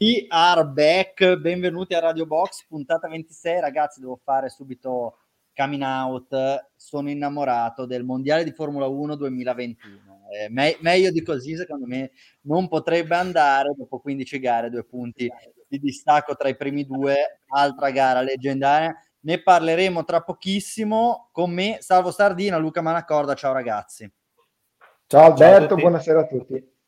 We are back, benvenuti a Radio Box, puntata 26. Ragazzi, devo fare subito coming out. Sono innamorato del mondiale di Formula 1 2021. Eh, me- meglio di così, secondo me, non potrebbe andare. Dopo 15 gare, due punti di distacco tra i primi due, altra gara leggendaria. Ne parleremo tra pochissimo. Con me, Salvo Sardina, Luca Manacorda. Ciao ragazzi. Ciao Alberto, Ciao buonasera a tutti.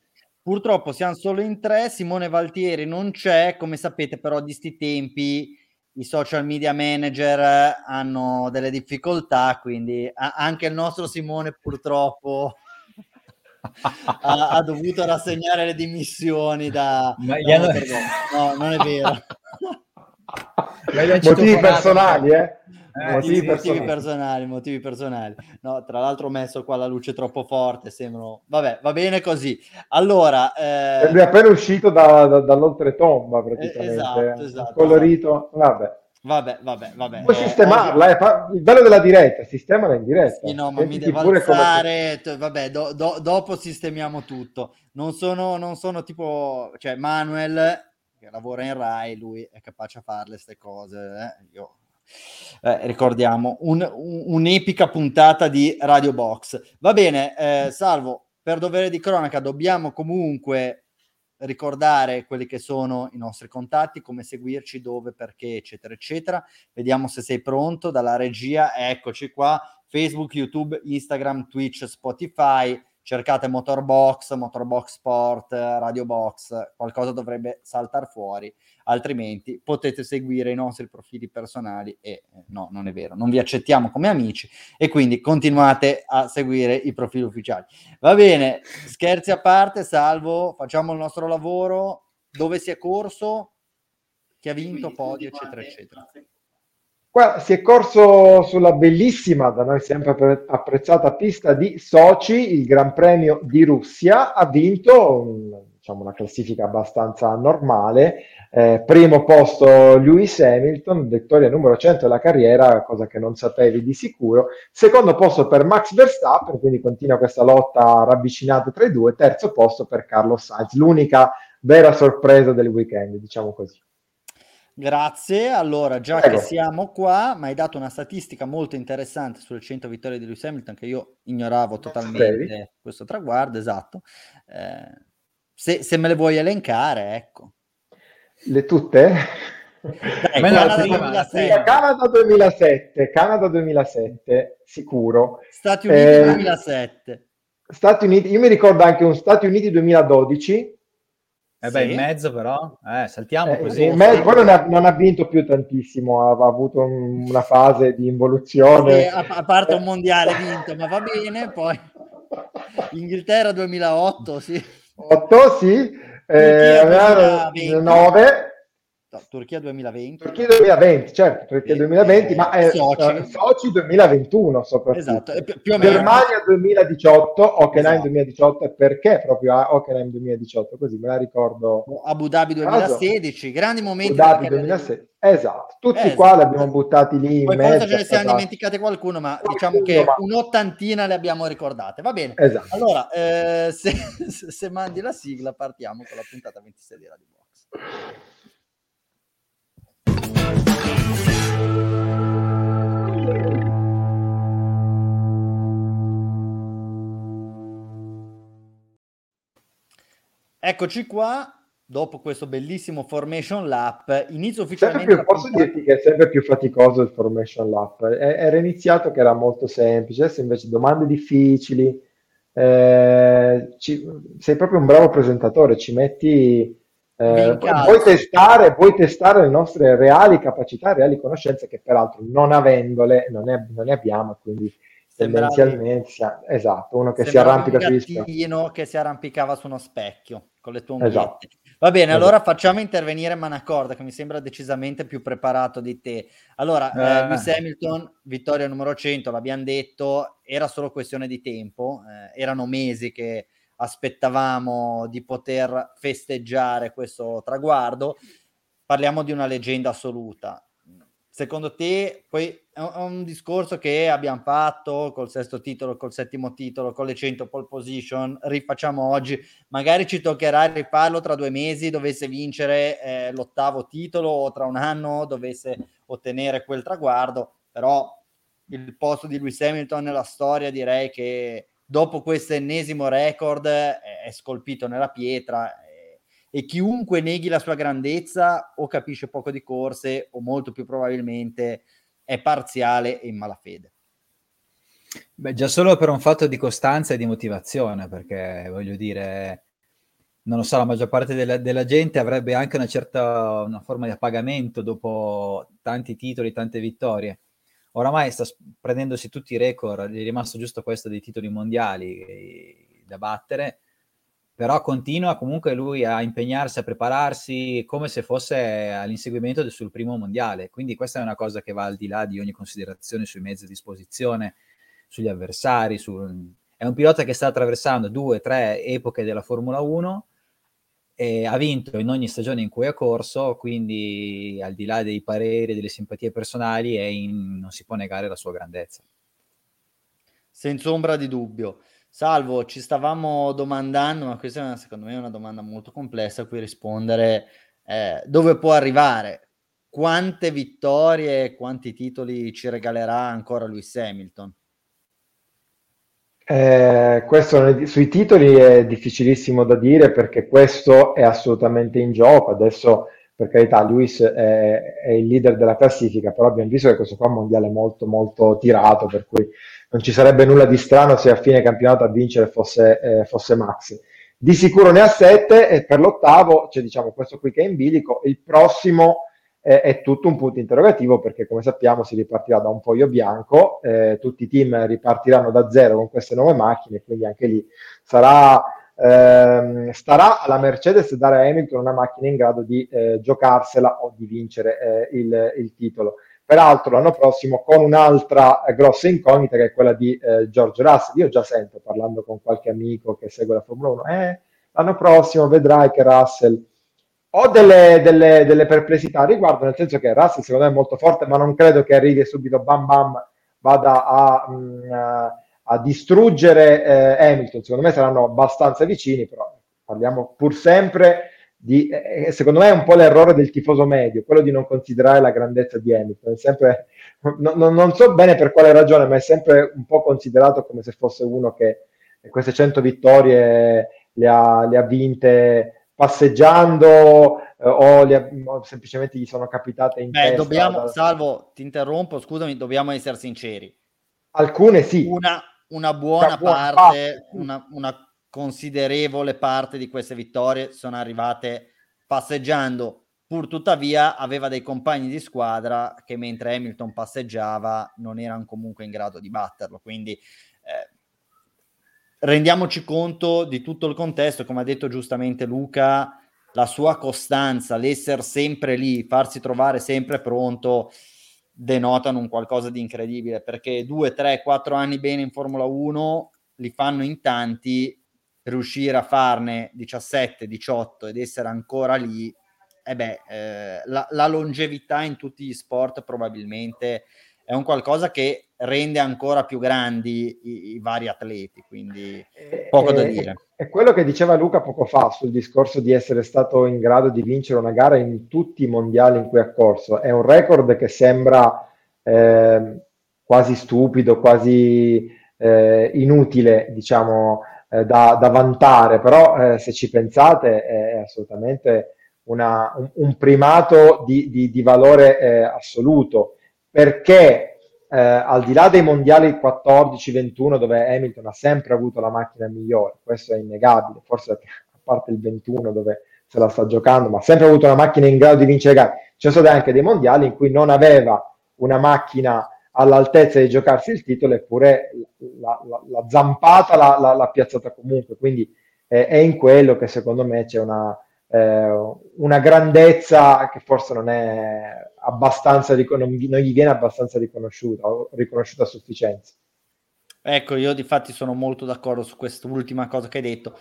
Purtroppo siamo solo in tre, Simone Valtieri non c'è, come sapete però di sti tempi i social media manager hanno delle difficoltà, quindi anche il nostro Simone purtroppo ha, ha, dovuto rassegnare le dimissioni da... Ma da hanno... No, non è vero. Motivi personali, eh? Eh, motivi, sì, personali. motivi, personali. motivi personali. No, tra l'altro ho messo qua la luce troppo forte, sembrano... Vabbè, va bene così. Allora... Eh... È appena uscito da, da, dall'oltretomba eh, praticamente. Esatto, esatto. Colorito, vabbè. Vabbè, vabbè, vabbè. Puoi sistemarla, eh, il bello della diretta, sistemala in diretta. Sì, no, ma mi devo alzare, come... vabbè, do, do, dopo sistemiamo tutto. Non sono, non sono tipo, cioè Manuel, che lavora in Rai, lui è capace a farle queste cose, eh? io eh, ricordiamo, un, un, un'epica puntata di Radio Box. Va bene, eh, Salvo, per dovere di cronaca dobbiamo comunque ricordare quelli che sono i nostri contatti, come seguirci, dove, perché, eccetera, eccetera. Vediamo se sei pronto dalla regia. Eccoci qua, Facebook, YouTube, Instagram, Twitch, Spotify cercate Motorbox, Motorbox Sport, Radio Box, qualcosa dovrebbe saltare fuori, altrimenti potete seguire i nostri profili personali e eh, no, non è vero, non vi accettiamo come amici e quindi continuate a seguire i profili ufficiali. Va bene, scherzi a parte, salvo, facciamo il nostro lavoro, dove si è corso, chi ha vinto, podio, eccetera, eccetera. Qua si è corso sulla bellissima, da noi sempre apprezzata pista di Sochi, il Gran Premio di Russia, ha vinto diciamo, una classifica abbastanza normale, eh, primo posto Lewis Hamilton, vittoria numero 100 della carriera, cosa che non sapevi di sicuro, secondo posto per Max Verstappen, quindi continua questa lotta ravvicinata tra i due, terzo posto per Carlos Sainz, l'unica vera sorpresa del weekend, diciamo così. Grazie, allora già Prego. che siamo qua, mi hai dato una statistica molto interessante sulle 100 vittorie di Lewis Hamilton che io ignoravo totalmente questo traguardo, esatto. Eh, se, se, me le vuoi elencare, ecco. Le tutte? Dai, Canada, 2007. Canada 2007, Canada 2007, sicuro. Stati Uniti eh, 2007. Stati Uniti, io mi ricordo anche un Stati Uniti 2012 eh beh, sì. in mezzo però, eh, saltiamo eh, così. In mezzo, poi non ha, non ha, vinto più tantissimo, ha, ha avuto un, una fase di involuzione. Sì, a, a, parte un mondiale vinto, ma va bene, poi Inghilterra 2008, sì. 8, sì. Eh, 9, Turchia 2020. Turchia 2020, certo, Turchia 2020, eh, ma è Sochi. Sochi 2021 soprattutto. Esatto, più, più. Germania 2018, Hockenheim esatto. 2018, e perché proprio a Hockenheim 2018? Così me la ricordo. Abu Dhabi 2016, grandi momenti. Abu Dhabi 2016, esatto, tutti esatto. qua li abbiamo buttati lì in Poi mezzo. Forse ce ne siamo dimenticate qualcuno, ma diciamo che ma... un'ottantina le abbiamo ricordate. Va bene. Esatto. Allora, eh, se, se mandi la sigla partiamo con la puntata 26 di Radio Box. Eccoci qua, dopo questo bellissimo Formation Lap, inizio ufficialmente... Più, posso puntata... dirti che è sempre più faticoso il Formation Lap. Era iniziato che era molto semplice, adesso invece domande difficili. Eh, ci, sei proprio un bravo presentatore, ci metti... Eh, puoi, testare, puoi testare le nostre reali capacità, reali conoscenze che peraltro non avendole non ne, non ne abbiamo, quindi tendenzialmente esatto, uno che si arrampica un gattino che si arrampicava su uno specchio con le tue unghiette. Esatto. Va bene, esatto. allora facciamo intervenire Manacorda che mi sembra decisamente più preparato di te. Allora, eh. Eh, Lewis Hamilton, vittoria numero 100, l'abbiamo detto, era solo questione di tempo, eh, erano mesi che aspettavamo di poter festeggiare questo traguardo. Parliamo di una leggenda assoluta secondo te, poi è un, discorso che abbiamo fatto col sesto titolo, col settimo titolo, con le 100 pole position, rifacciamo oggi, magari ci toccherà rifarlo tra due mesi, dovesse vincere eh, l'ottavo titolo o tra un anno dovesse ottenere quel traguardo, però il posto di Lewis Hamilton nella storia direi che dopo questo ennesimo record è, è scolpito nella pietra e chiunque neghi la sua grandezza o capisce poco di corse o molto più probabilmente è parziale e in malafede. Beh, già solo per un fatto di costanza e di motivazione, perché voglio dire, non lo so, la maggior parte della, della gente avrebbe anche una certa una forma di appagamento dopo tanti titoli, tante vittorie. Oramai sta prendendosi tutti i record, gli è rimasto giusto questo dei titoli mondiali eh, da battere però continua comunque lui a impegnarsi, a prepararsi come se fosse all'inseguimento del suo primo mondiale. Quindi questa è una cosa che va al di là di ogni considerazione sui mezzi a disposizione, sugli avversari. Su... È un pilota che sta attraversando due, tre epoche della Formula 1 e ha vinto in ogni stagione in cui ha corso, quindi al di là dei pareri, delle simpatie personali, in... non si può negare la sua grandezza. Senza ombra di dubbio. Salvo, ci stavamo domandando, ma questa è secondo me è una domanda molto complessa a cui rispondere, eh, dove può arrivare? Quante vittorie, quanti titoli ci regalerà ancora Lewis Hamilton? Eh, questo sui titoli è difficilissimo da dire perché questo è assolutamente in gioco. Adesso, per carità, Lewis è, è il leader della classifica, però abbiamo visto che questo qua è un mondiale molto, molto tirato, per cui non ci sarebbe nulla di strano se a fine campionato a vincere fosse, eh, fosse Maxi. Di sicuro ne ha sette e per l'ottavo c'è diciamo questo qui che è in bilico, il prossimo eh, è tutto un punto interrogativo perché come sappiamo si ripartirà da un foglio bianco, eh, tutti i team ripartiranno da zero con queste nuove macchine, quindi anche lì sarà, ehm, starà alla Mercedes dare a Hamilton una macchina in grado di eh, giocarsela o di vincere eh, il, il titolo peraltro l'anno prossimo con un'altra eh, grossa incognita che è quella di eh, George Russell. Io già sento parlando con qualche amico che segue la Formula 1, eh, l'anno prossimo vedrai che Russell ho delle, delle, delle, perplessità a riguardo, nel senso che Russell secondo me è molto forte, ma non credo che arrivi subito bam bam vada a, mh, mm, a distruggere eh, Hamilton. Secondo me saranno abbastanza vicini, però parliamo pur sempre di, eh, secondo me è un po' l'errore del tifoso medio, quello di non considerare la grandezza di Hamilton. Sempre, no, no, non so bene per quale ragione, ma è sempre un po' considerato come se fosse uno che queste 100 vittorie le ha, le ha vinte passeggiando eh, o, ha, o, semplicemente gli sono capitate in Beh, testa. Dobbiamo, da... Salvo, ti interrompo, scusami, dobbiamo essere sinceri. Alcune sì. Una, una buona, buona parte, parte. Una, una considerevole parte di queste vittorie sono arrivate passeggiando, pur tuttavia aveva dei compagni di squadra che mentre Hamilton passeggiava non erano comunque in grado di batterlo, quindi eh, rendiamoci conto di tutto il contesto, come ha detto giustamente Luca, la sua costanza, l'essere sempre lì, farsi trovare sempre pronto, denotano un qualcosa di incredibile, perché due, tre, quattro anni bene in Formula 1 li fanno in tanti riuscire a farne 17, 18 ed essere ancora lì, eh beh, eh, la, la, longevità in tutti gli sport probabilmente è un qualcosa che rende ancora più grandi i, i vari atleti, quindi poco eh, da dire. È quello che diceva Luca poco fa sul discorso di essere stato in grado di vincere una gara in tutti i mondiali in cui ha corso. È un record che sembra eh, quasi stupido, quasi eh, inutile, diciamo, eh, da, da, vantare, però eh, se ci pensate è assolutamente una, un, un, primato di, di, di valore eh, assoluto, perché eh, al di là dei mondiali 14-21 dove Hamilton ha sempre avuto la macchina migliore, questo è innegabile, forse a parte il 21 dove se la sta giocando, ma ha sempre avuto una macchina in grado di vincere gare. Ci sono stati anche dei mondiali in cui non aveva una macchina all'altezza di giocarsi il titolo, eppure la, la, la zampata l'ha, l'ha, piazzata comunque. Quindi eh, è in quello che secondo me c'è una, eh, una grandezza che forse non è abbastanza, non, non gli viene abbastanza riconosciuta o riconosciuta a sufficienza. Ecco, io di fatti sono molto d'accordo su quest'ultima cosa che hai detto.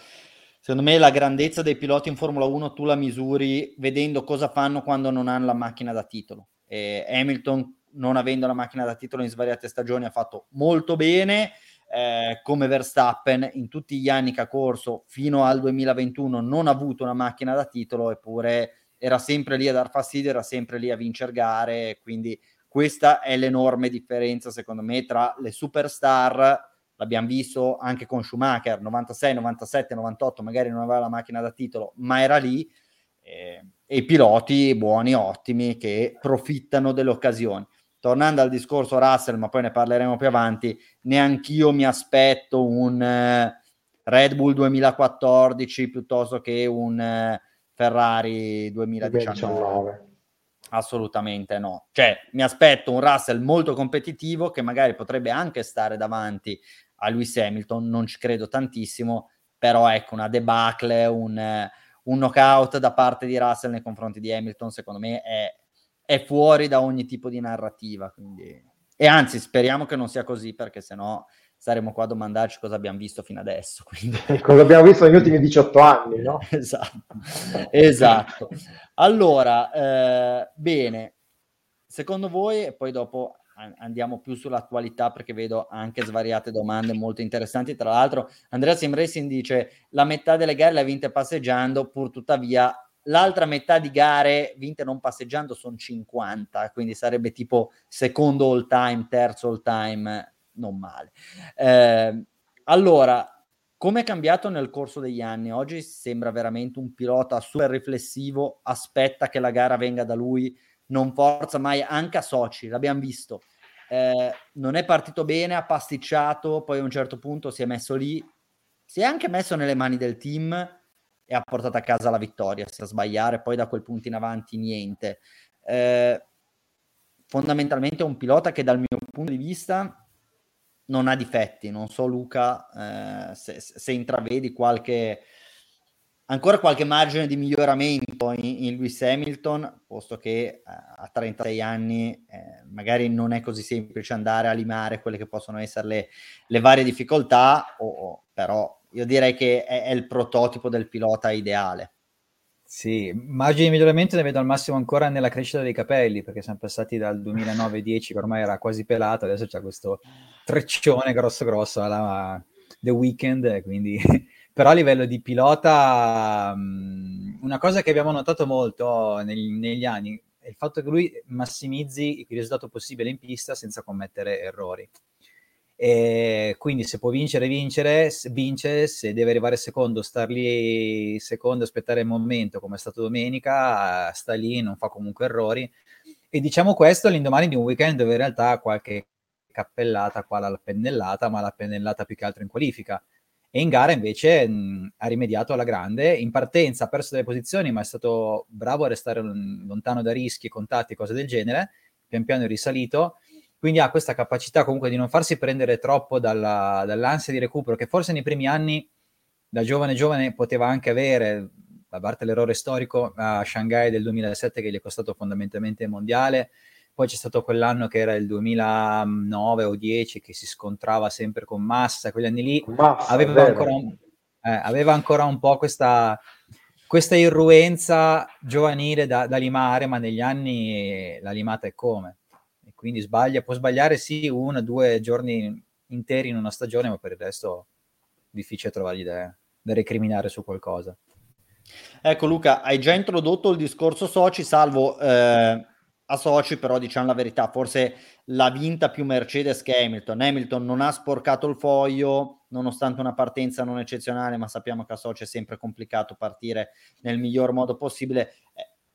Secondo me la grandezza dei piloti in Formula 1 tu la misuri vedendo cosa fanno quando non hanno la macchina da titolo E Hamilton, non avendo la macchina da titolo in svariate stagioni, ha fatto molto bene. Eh, come Verstappen in tutti gli anni che ha corso fino al 2021 non ha avuto una macchina da titolo eppure era sempre lì a dar fastidio, era sempre lì a vincere gare, quindi questa è l'enorme differenza secondo me tra le superstar l'abbiamo visto anche con Schumacher 96, 97, 98 magari non aveva la macchina da titolo ma era lì eh, e i piloti buoni, ottimi che profittano delle occasioni tornando al discorso Russell, ma poi ne parleremo più avanti, neanch'io mi aspetto un eh, Red Bull 2014 piuttosto che un eh, Ferrari 2019. 2019. Assolutamente no. Cioè, mi aspetto un Russell molto competitivo che magari potrebbe anche stare davanti a Lewis Hamilton, non ci credo tantissimo, però ecco, una debacle, un, eh, un knockout da parte di Russell nei confronti di Hamilton, secondo me è è fuori da ogni tipo di narrativa. Quindi... E anzi, speriamo che non sia così, perché sennò staremo qua a domandarci cosa abbiamo visto fino adesso. Quindi... cosa abbiamo visto negli ultimi 18 anni, no? esatto, esatto. Allora, eh, bene, secondo voi, e poi dopo andiamo più sull'attualità perché vedo anche svariate domande molto interessanti. Tra l'altro, Andrea Sim Racing dice la metà delle gare le ha vinte passeggiando, pur tuttavia l'altra metà di gare vinte non passeggiando sono 50, quindi sarebbe tipo secondo all time, terzo all time, non male. Eh, allora, come è cambiato nel corso degli anni? Oggi sembra veramente un pilota super riflessivo, aspetta che la gara venga da lui, non forza mai, anche a Soci, l'abbiamo visto. Eh, non è partito bene, ha pasticciato, poi a un certo punto si è messo lì, si è anche messo nelle mani del team, e ha portato a casa la vittoria, senza sbagliare, poi da quel punto in avanti niente. Eh, fondamentalmente è un pilota che dal mio punto di vista non ha difetti, non so Luca eh, se, se, intravedi qualche ancora qualche margine di miglioramento in, in Lewis Hamilton, posto che eh, a 36 anni eh, magari non è così semplice andare a limare quelle che possono essere le, le varie difficoltà, o, o, però io direi che è, è il prototipo del pilota ideale. Sì, margini di miglioramento ne vedo al massimo ancora nella crescita dei capelli, perché siamo passati dal 2009-10 che ormai era quasi pelato, adesso c'è questo treccione grosso grosso alla The Weeknd, quindi... però a livello di pilota una cosa che abbiamo notato molto negli, negli anni è il fatto che lui massimizzi il risultato possibile in pista senza commettere errori. E quindi se può vincere, vincere, vince, se deve arrivare secondo, star lì secondo, aspettare il momento, come è stato domenica, sta lì, non fa comunque errori. E diciamo questo all'indomani di un weekend dove in realtà qualche cappellata qua la pennellata, ma la pennellata più che altro in qualifica. E in gara invece mh, ha rimediato alla grande. In partenza ha perso delle posizioni, ma è stato bravo a restare lontano da rischi, contatti, cose del genere. Pian piano è risalito quindi ha questa capacità comunque di non farsi prendere troppo dalla, dall'ansia di recupero che forse nei primi anni da giovane giovane poteva anche avere, a parte l'errore storico a Shanghai del 2007 che gli è costato fondamentalmente il mondiale, poi c'è stato quell'anno che era il 2009 o 10 che si scontrava sempre con Massa, quegli anni lì. Massa, aveva, ancora un, eh, aveva, ancora un, po' questa, questa irruenza giovanile da, da limare, ma negli anni la limata è come quindi sbaglia, può sbagliare sì uno, due giorni interi in una stagione, ma per il resto difficile trovargli da, da recriminare su qualcosa. Ecco Luca, hai già introdotto il discorso soci, salvo eh, a soci, però diciamo la verità, forse l'ha vinta più Mercedes che Hamilton. Hamilton non ha sporcato il foglio, nonostante una partenza non eccezionale, ma sappiamo che a soci è sempre complicato partire nel miglior modo possibile.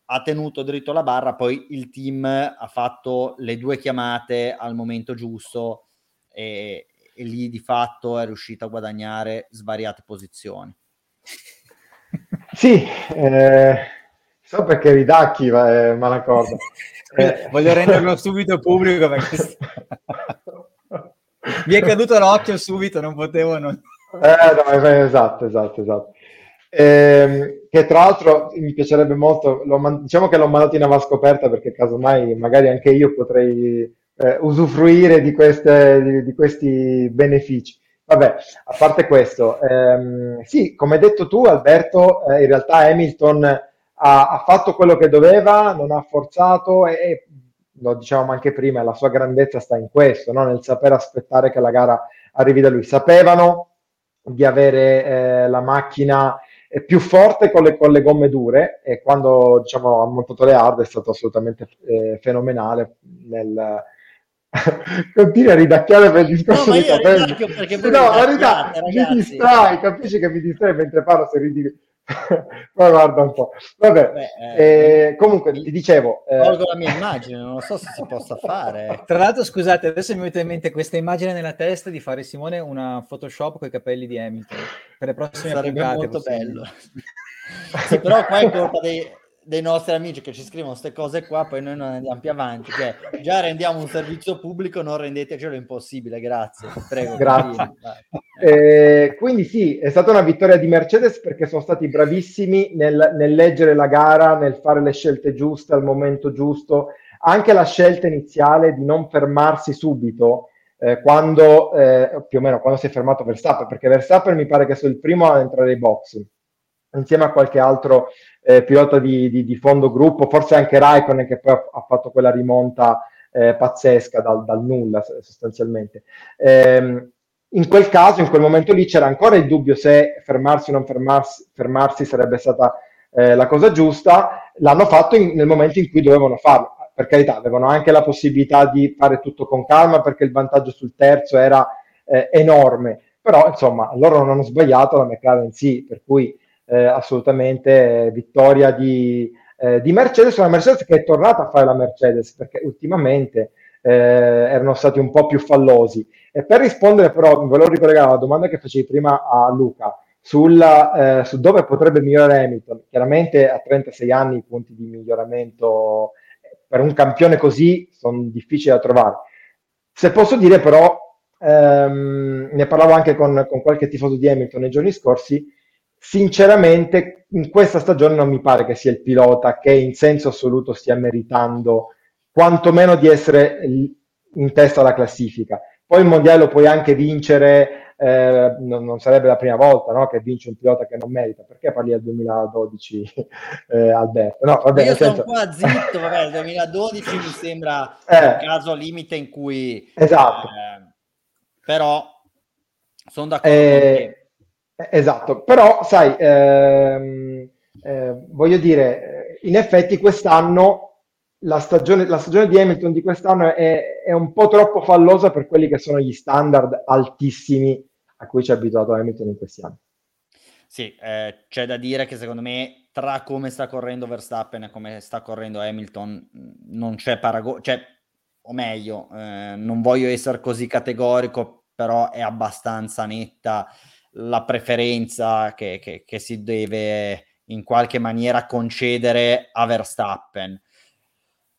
Ha tenuto dritto la barra, poi il team ha fatto le due chiamate al momento giusto e, e lì di fatto è riuscito a guadagnare svariate posizioni. Sì, eh, so perché ridacchi eh, Malacorda. Eh, Voglio renderlo subito pubblico perché mi è caduto l'occhio subito, non potevo non... Eh, no, esatto, esatto, esatto. Eh, che tra l'altro mi piacerebbe molto, diciamo che l'ho mandato in avascoperta perché casomai magari anche io potrei eh, usufruire di, queste, di, di, questi benefici. Vabbè, a parte questo, ehm, sì, come hai detto tu Alberto, eh, in realtà Hamilton ha, ha, fatto quello che doveva, non ha forzato e, e lo dicevamo anche prima, la sua grandezza sta in questo, no? nel saper aspettare che la gara arrivi da lui. Sapevano di avere eh, la macchina più forte con le, con le, gomme dure e quando diciamo, ha montato le hard è stato assolutamente eh, fenomenale nel, continui a ridacchiare per il discorso no, dei capelli. Perché no, la verità, mi distrai, capisci che mi distrai mentre parlo se ridi ma guarda un po'. Vabbè, Beh, eh, eh, comunque ti dicevo. Eh... Tolgo la mia immagine, non so se si possa fare. Tra l'altro, scusate, adesso mi mette in mente questa immagine nella testa di fare Simone una Photoshop con i capelli di Hamilton per le prossime Sarebbe puntate. molto bello. sì, però qua è colpa dei, dei nostri amici che ci scrivono queste cose qua, poi noi non andiamo più avanti. Cioè, già rendiamo un servizio pubblico, non rendetecelo impossibile. Grazie, prego. Grazie. Eh, quindi sì, è stata una vittoria di Mercedes perché sono stati bravissimi nel, nel, leggere la gara, nel fare le scelte giuste al momento giusto. Anche la scelta iniziale di non fermarsi subito. Eh, quando eh, più o meno quando si è fermato Verstappen, perché Verstappen mi pare che sia il primo ad entrare ai box insieme a qualche altro eh, pilota di, di, di, fondo gruppo, forse anche Raikkonen che poi ha, ha fatto quella rimonta eh, pazzesca dal, dal, nulla sostanzialmente. Eh, in quel caso, in quel momento lì c'era ancora il dubbio se fermarsi o non fermarsi, fermarsi sarebbe stata eh, la cosa giusta, l'hanno fatto in, nel momento in cui dovevano farlo. Per carità, avevano anche la possibilità di fare tutto con calma perché il vantaggio sul terzo era eh, enorme, però insomma loro non hanno sbagliato, la McLaren sì, per cui eh, assolutamente vittoria di, eh, di, Mercedes, una Mercedes che è tornata a fare la Mercedes perché ultimamente eh, erano stati un po' più fallosi. E per rispondere però, mi volevo ricollegare alla domanda che facevi prima a Luca, sulla, eh, su dove potrebbe migliorare Hamilton. Chiaramente a 36 anni i punti di miglioramento per un campione così sono difficili da trovare. Se posso dire però, ehm, ne parlavo anche con, con qualche tifoso di Hamilton nei giorni scorsi, sinceramente in questa stagione non mi pare che sia il pilota che in senso assoluto stia meritando quantomeno di essere in testa alla classifica. Poi il mondiale lo puoi anche vincere, eh, non, non, sarebbe la prima volta no, che vince un pilota che non merita. Perché parli del 2012, eh, Alberto? No, vabbè, Io sono senso... qua zitto, vabbè, il 2012 mi sembra eh, il caso limite in cui... Esatto. Eh, però sono d'accordo eh, esatto, però sai, ehm, eh, voglio dire, in effetti quest'anno la stagione, la stagione di Hamilton di quest'anno è, è, un po' troppo fallosa per quelli che sono gli standard altissimi a cui ci ha abituato Hamilton in questi anni. Sì, eh, c'è da dire che secondo me tra come sta correndo Verstappen e come sta correndo Hamilton non c'è paragone, cioè, o meglio, eh, non voglio essere così categorico, però è abbastanza netta la preferenza che, che, che, si deve in qualche maniera concedere a Verstappen.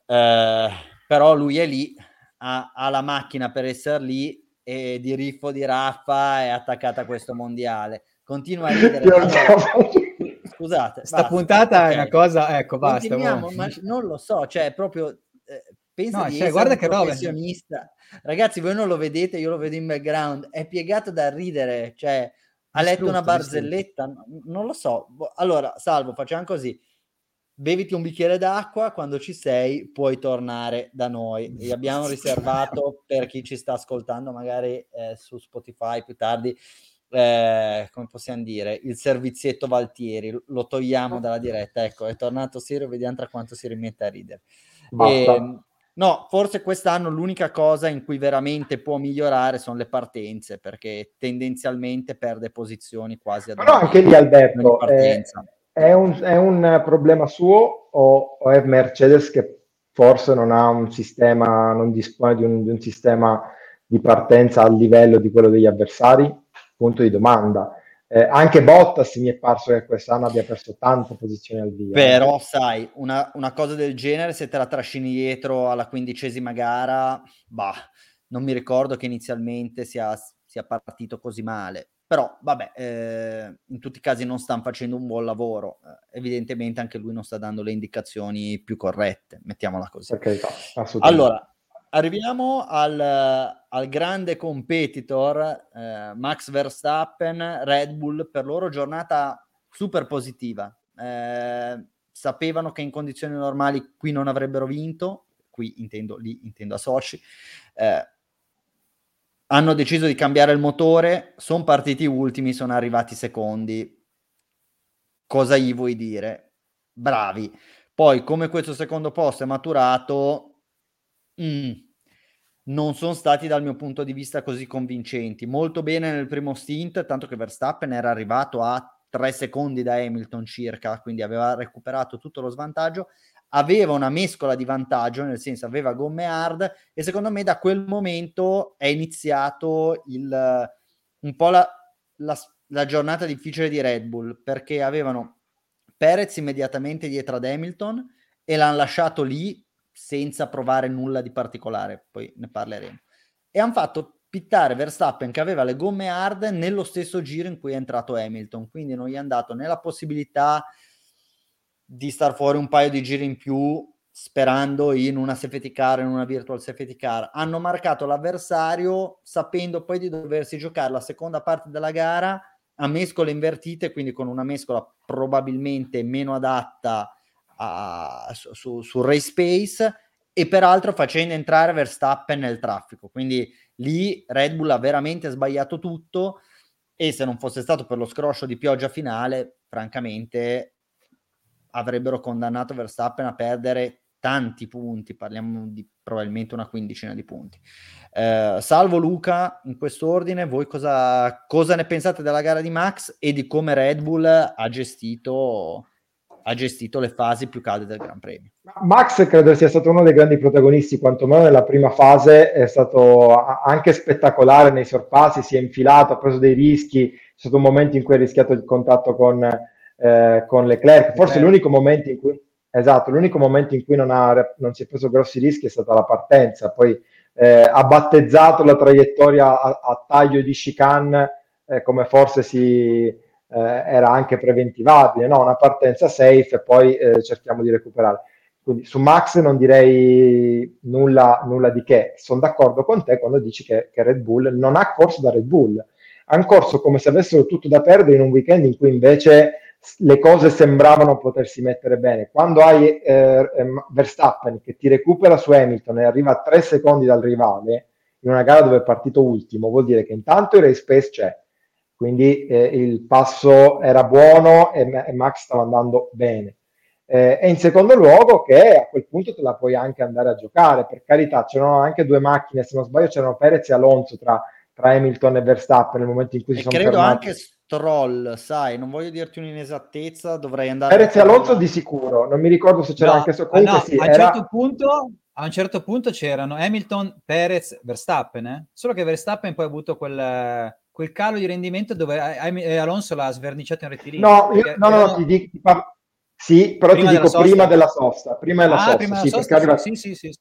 Eh, però lui è lì, ha, ha, la macchina per essere lì e di riffo di Raffa è attaccata a questo mondiale. Continua a ridere. Scusate, sta basta, puntata okay. è una cosa, ecco, basta. Ma non lo so, cioè proprio eh, pensa no, di cioè, guarda che professionista. Roba. Ragazzi, voi non lo vedete, io lo vedo in background, è piegato da ridere, cioè ha letto una barzelletta? Non lo so. Allora, Salvo, facciamo così. Beviti un bicchiere d'acqua, quando ci sei puoi tornare da noi. E abbiamo riservato per chi ci sta ascoltando, magari eh, su Spotify più tardi, eh, come possiamo dire, il servizietto Valtieri. Lo togliamo dalla diretta. Ecco, è tornato Sirio, vediamo tra quanto si rimette a ridere. E, ehm, No, forse quest'anno l'unica cosa in cui veramente può migliorare sono le partenze, perché tendenzialmente perde posizioni quasi ad Però anche lì Alberto, è, è, un, è, un, problema suo o, o, è Mercedes che forse non ha un sistema, non dispone di un, di un sistema di partenza a livello di quello degli avversari? Punto di domanda. Eh, anche Bottas mi è parso che quest'anno abbia perso tante posizioni al via. Però, sai, una, una, cosa del genere, se te la trascini dietro alla quindicesima gara, bah, non mi ricordo che inizialmente sia, sia partito così male. Però, vabbè, eh, in tutti i casi non stanno facendo un buon lavoro. Eh, evidentemente anche lui non sta dando le indicazioni più corrette, mettiamola così. Okay, allora, Arriviamo al, al, grande competitor eh, Max Verstappen, Red Bull, per loro giornata super positiva. Eh, sapevano che in condizioni normali qui non avrebbero vinto, qui intendo, lì intendo a Sochi, eh, hanno deciso di cambiare il motore, sono partiti ultimi, sono arrivati secondi. Cosa gli vuoi dire? Bravi. Poi, come questo secondo posto è maturato, mm, non sono stati dal mio punto di vista così convincenti. Molto bene nel primo stint, tanto che Verstappen era arrivato a tre secondi da Hamilton circa, quindi aveva recuperato tutto lo svantaggio. Aveva una mescola di vantaggio, nel senso aveva gomme hard e secondo me da quel momento è iniziato il, un po' la, la, la giornata difficile di Red Bull perché avevano Perez immediatamente dietro ad Hamilton e l'hanno lasciato lì senza provare nulla di particolare, poi ne parleremo. E hanno fatto pittare Verstappen che aveva le gomme hard nello stesso giro in cui è entrato Hamilton, quindi non gli è andato né la possibilità di star fuori un paio di giri in più sperando in una safety car, in una virtual safety car. Hanno marcato l'avversario sapendo poi di doversi giocare la seconda parte della gara a mescole invertite, quindi con una mescola probabilmente meno adatta a, su, su race pace e peraltro facendo entrare Verstappen nel traffico. Quindi lì Red Bull ha veramente sbagliato tutto e se non fosse stato per lo scroscio di pioggia finale, francamente avrebbero condannato Verstappen a perdere tanti punti, parliamo di probabilmente una quindicina di punti. Eh, salvo Luca, in questo ordine, voi cosa, cosa ne pensate della gara di Max e di come Red Bull ha gestito ha gestito le fasi più calde del Gran Premio. Max credo sia stato uno dei grandi protagonisti, quantomeno nella prima fase è stato anche spettacolare nei sorpassi, si è infilato, ha preso dei rischi, c'è stato un momento in cui ha rischiato il contatto con, eh, con Leclerc, forse l'unico momento in cui esatto, l'unico momento in cui non, ha, non si è preso grossi rischi è stata la partenza, poi eh, ha battezzato la traiettoria a, a taglio di chicane eh, come forse si eh, era anche preventivabile, no? una partenza safe e poi eh, cerchiamo di recuperare. Quindi su Max non direi nulla, nulla di che, sono d'accordo con te quando dici che, che, Red Bull non ha corso da Red Bull, ha corso come se avessero tutto da perdere in un weekend in cui invece le cose sembravano potersi mettere bene. Quando hai eh, ehm, Verstappen che ti recupera su Hamilton e arriva a tre secondi dal rivale in una gara dove è partito ultimo, vuol dire che intanto il race pace c'è, quindi eh, il passo era buono e, e Max stava andando bene. Eh, e in secondo luogo che a quel punto te la puoi anche andare a giocare, per carità c'erano anche due macchine, se non sbaglio c'erano Perez e Alonso tra, tra Hamilton e Verstappen nel momento in cui e si sono credo fermati. anche Stroll, sai, non voglio dirti un'inesattezza, dovrei andare... Perez e Alonso di sicuro, non mi ricordo se c'era no, anche so, no, sì, a, un era... certo punto, a un certo punto c'erano Hamilton, Perez, Verstappen, eh? solo che Verstappen poi ha avuto quel quel calo di rendimento dove Alonso l'ha sverniciato in rettilineo. No, io, no, no, no, ti dico, ti parlo, sì, però prima ti dico prima della sosta, prima della ah, sosta, prima sì, sosta, arriva, sì, sì, sì,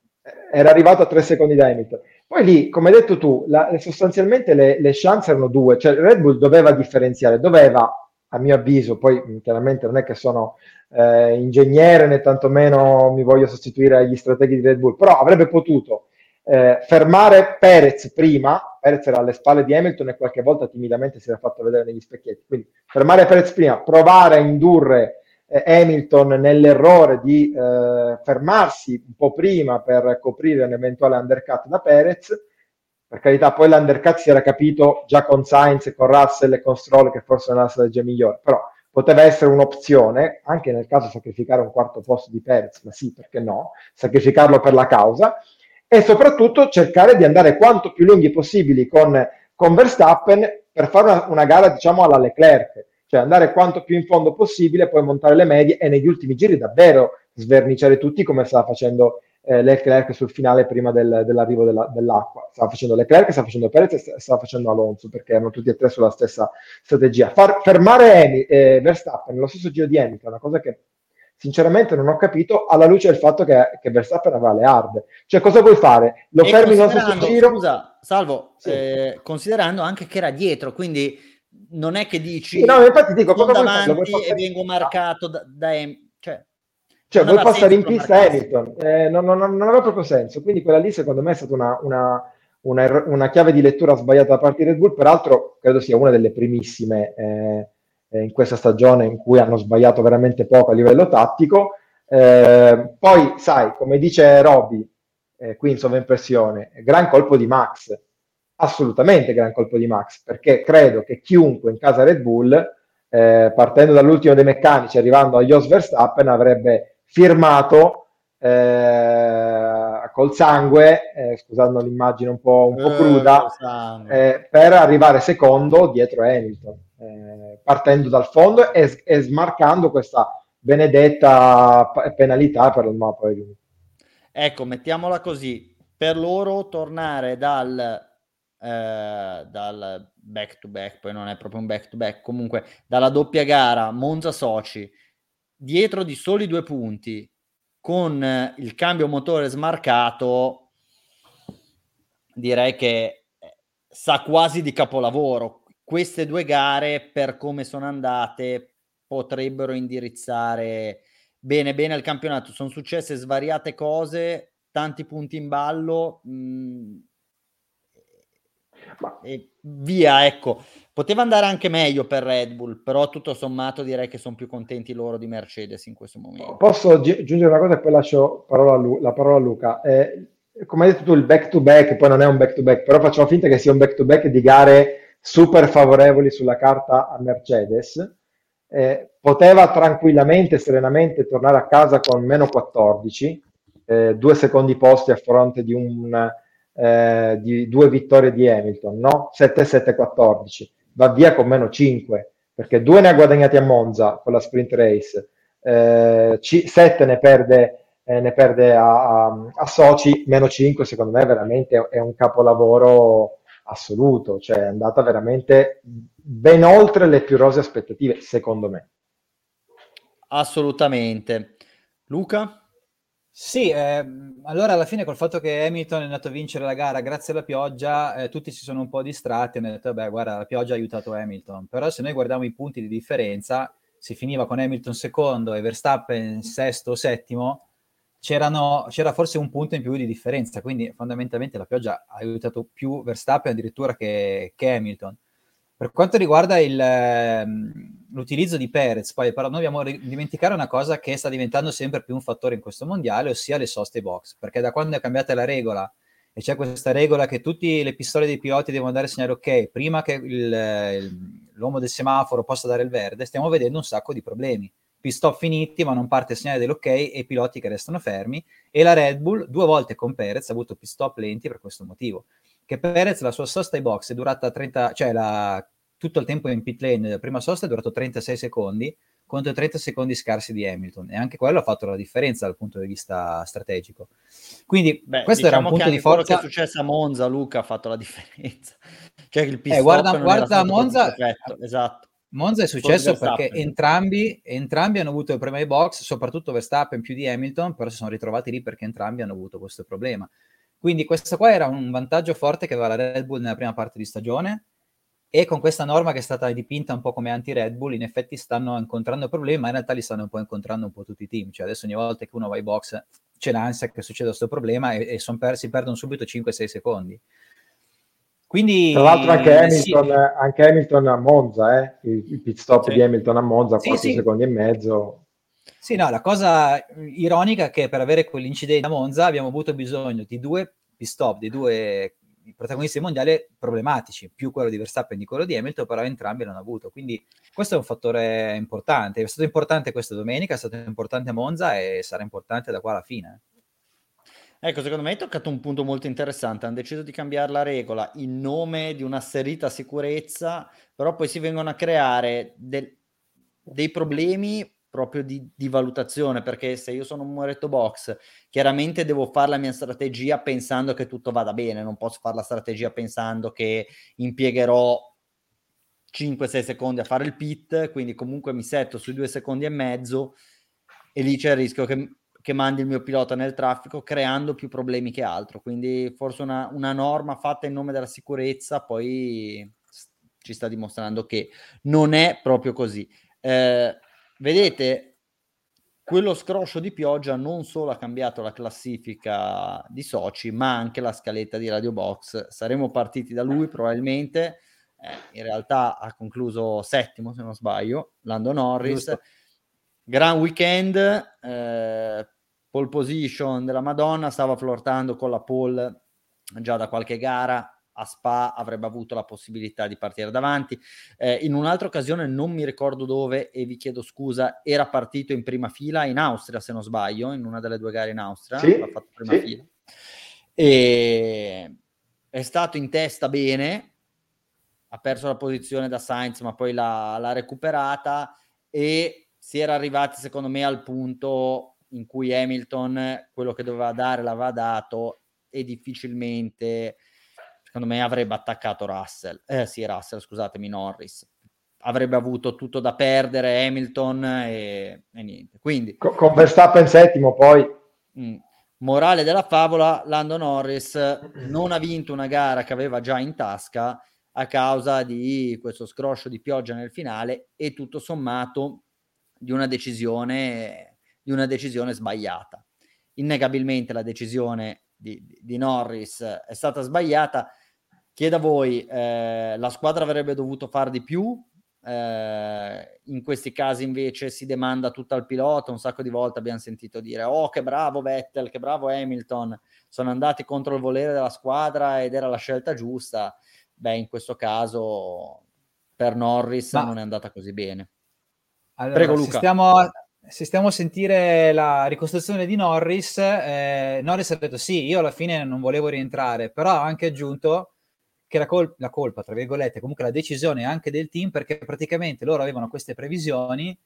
era arrivato a tre secondi da Hamilton. Poi lì, come hai detto tu, la, sostanzialmente le, le, chance erano due, cioè Red Bull doveva differenziare, doveva, a mio avviso, poi chiaramente non è che sono eh, ingegnere né tantomeno mi voglio sostituire agli strateghi di Red Bull, però avrebbe potuto eh, fermare Perez prima, Perez era alle spalle di Hamilton e qualche volta timidamente si era fatto vedere negli specchietti, quindi fermare Perez prima, provare a indurre eh, Hamilton nell'errore di eh, fermarsi un po' prima per coprire un eventuale undercut da Perez, per carità poi l'undercut si era capito già con Sainz, con Russell e con Stroll che forse non era la strategia migliore, però poteva essere un'opzione, anche nel caso sacrificare un quarto posto di Perez, ma sì, perché no, sacrificarlo per la causa, e soprattutto cercare di andare quanto più lunghi possibili con, con Verstappen per fare una, una, gara diciamo alla Leclerc, cioè andare quanto più in fondo possibile, poi montare le medie e negli ultimi giri davvero sverniciare tutti come stava facendo eh, Leclerc sul finale prima del, dell'arrivo della, dell'acqua. Stava facendo Leclerc, stava facendo Perez e stava facendo Alonso perché erano tutti e tre sulla stessa strategia. Far, fermare Emi, eh, Verstappen nello stesso giro di Hamilton è una cosa che sinceramente non ho capito alla luce del fatto che, che Verstappen aveva le hard. Cioè, cosa vuoi fare? Lo e fermi nello stesso giro? Scusa, Salvo, sì. eh, considerando anche che era dietro, quindi non è che dici... Sì, no, infatti dico, cosa davanti vuoi fare? e vengo marcato da... da cioè, cioè vuoi passare in pista Hamilton? Eh, non, non, non, aveva proprio senso. Quindi quella lì, secondo me, è stata una, una, una, una chiave di lettura sbagliata da parte di Red Bull. Peraltro, credo sia una delle primissime... Eh, eh, in questa stagione in cui hanno sbagliato veramente poco a livello tattico. Eh, poi, sai, come dice Robby, eh, qui in sovraimpressione. Gran colpo di Max, assolutamente gran colpo di Max, perché credo che chiunque in casa Red Bull, eh, partendo dall'ultimo dei meccanici, arrivando a Jos Verstappen, avrebbe firmato eh, col sangue, eh, scusando l'immagine un po', un po Eh, cruda, eh, per arrivare secondo dietro Hamilton, eh, partendo dal fondo e, e smarcando questa benedetta penalità per il mappa Ecco, mettiamola così, per loro tornare dal, eh, dal back to back, poi non è proprio un back to back, comunque dalla doppia gara Monza-Soci, dietro di soli due punti, con eh, il cambio motore smarcato, direi che eh, sa quasi di capolavoro. Queste due gare, per come sono andate, potrebbero indirizzare bene bene il campionato. Sono successe svariate cose, tanti punti in ballo. mh, Ma- e via, ecco. Poteva andare anche meglio per Red Bull, però tutto sommato direi che sono più contenti loro di Mercedes in questo momento. Posso gi- aggiungere una cosa e poi lascio parola a Lu- la parola a Luca. Eh, come hai detto tu, il back to back, poi non è un back to back, però facciamo finta che sia un back to back di gare super favorevoli sulla carta a Mercedes. Eh, poteva tranquillamente, serenamente tornare a casa con meno 14, eh, due secondi posti a fronte di, un, eh, di due vittorie di Hamilton, no? 7-7-14, va via con meno 5, perché due ne ha guadagnati a Monza con la sprint race, eh, 7 ne perde, eh, ne perde a, a, a Sochi, meno 5 secondo me veramente è un capolavoro assoluto, cioè è andata veramente ben oltre le più rose aspettative, secondo me. Assolutamente. Luca? Sì, ehm, allora alla fine col fatto che Hamilton è andato a vincere la gara grazie alla pioggia, eh, tutti si sono un po' distratti e hanno detto, vabbè, guarda, la pioggia ha aiutato Hamilton. Però se noi guardiamo i punti di differenza, si finiva con Hamilton secondo e Verstappen sesto o settimo, c'era forse un punto in più di differenza, quindi fondamentalmente la pioggia ha aiutato più Verstappen addirittura che, che Hamilton. Per quanto riguarda il, ehm, l'utilizzo di Perez, poi però noi dobbiamo dimenticare una cosa che sta diventando sempre più un fattore in questo mondiale, ossia le soste box, perché da quando è cambiata la regola e c'è questa regola che tutte le pistole dei piloti devono dare segnale ok prima che il- l'uomo del semaforo possa dare il verde, stiamo vedendo un sacco di problemi. Pit stop finiti, ma non parte il segnale dell'ok e piloti che restano fermi. E la Red Bull, due volte con Perez, ha avuto pit stop lenti per questo motivo che Perez la sua sosta ai box è durata 30, cioè la, tutto il tempo in pit lane della prima sosta è durato 36 secondi contro i 30 secondi scarsi di Hamilton e anche quello ha fatto la differenza dal punto di vista strategico. Quindi Beh, questo era un diciamo punto di anche quello che forza. è successo a Monza, Luca, ha fatto la differenza. Cioè il pit Eh, guarda, guarda Monza, perfetto, esatto. Monza è successo perché entrambi, entrambi hanno avuto il problema ai box, soprattutto Verstappen più di Hamilton, però si sono ritrovati lì perché entrambi hanno avuto questo problema. Quindi questo qua era un vantaggio forte che aveva la Red Bull nella prima parte di stagione e con questa norma che è stata dipinta un po' come anti-Red Bull, in effetti stanno incontrando problemi, ma in realtà li stanno un po' incontrando un po' tutti i team. Cioè adesso ogni volta che uno va ai box c'è l'ansia che succeda questo problema e, e son per- si perdono subito 5-6 secondi. Quindi Tra l'altro anche sì. Hamilton, anche Hamilton a Monza, eh? il, il pit stop Sì. di Hamilton a Monza, Sì, 4 sì. secondi e mezzo. Sì, no, la cosa ironica è che per avere quell'incidente a Monza abbiamo avuto bisogno di due pit stop, di due protagonisti mondiali problematici, più quello di Verstappen di quello di Hamilton, però entrambi l'hanno avuto. Quindi questo è un fattore importante. È stato importante questa domenica, è stato importante a Monza e sarà importante da qua alla fine. Ecco, secondo me hai toccato un punto molto interessante. Hanno deciso di cambiare la regola in nome di un'asserita sicurezza, però poi si vengono a creare del- dei problemi proprio di, di valutazione, perché se io sono un muretto box, chiaramente devo fare la mia strategia pensando che tutto vada bene, non posso fare la strategia pensando che impiegherò 5-6 secondi a fare il pit, quindi comunque mi setto sui due secondi e mezzo e lì c'è il rischio che, che mandi il mio pilota nel traffico creando più problemi che altro. Quindi forse una, una norma fatta in nome della sicurezza poi ci sta dimostrando che non è proprio così. Eh, vedete, quello scroscio di pioggia non solo ha cambiato la classifica di Soci, ma anche la scaletta di Radio Box. Saremmo partiti da lui probabilmente. eh, in realtà ha concluso settimo, se non sbaglio, Lando Norris. Giusto. Gran weekend, eh, pole position della Madonna, stava flirtando con la pole già da qualche gara, a Spa avrebbe avuto la possibilità di partire davanti. Eh, in un'altra occasione, non mi ricordo dove, e vi chiedo scusa, era partito in prima fila in Austria, se non sbaglio, in una delle due gare in Austria, sì, ha fatto prima sì. fila. E è stato in testa bene, ha perso la posizione da Sainz, ma poi l'ha, l'ha recuperata e si era arrivati, secondo me, al punto in cui Hamilton quello che doveva dare l'aveva dato e difficilmente secondo me avrebbe attaccato Russell, eh sì Russell scusatemi Norris, avrebbe avuto tutto da perdere Hamilton e, e niente. Quindi, con, con Verstappen settimo poi. Mm, morale della favola, Lando Norris non ha vinto una gara che aveva già in tasca a causa di questo scroscio di pioggia nel finale e tutto sommato di una decisione, di una decisione sbagliata. Innegabilmente la decisione di, di Norris è stata sbagliata, Chiedo a voi, eh, la squadra avrebbe dovuto fare di più? Eh, in questi casi invece si demanda tutto al pilota. Un sacco di volte abbiamo sentito dire: Oh, che bravo Vettel, che bravo Hamilton, sono andati contro il volere della squadra ed era la scelta giusta. Beh, in questo caso per Norris Ma... non è andata così bene. Allora, Prego, Luca. Stiamo, se stiamo a sentire la ricostruzione di Norris, eh, Norris ha detto: Sì, io alla fine non volevo rientrare, però ha anche aggiunto che la, col- la colpa, tra virgolette, comunque la decisione anche del team, perché praticamente loro avevano queste previsioni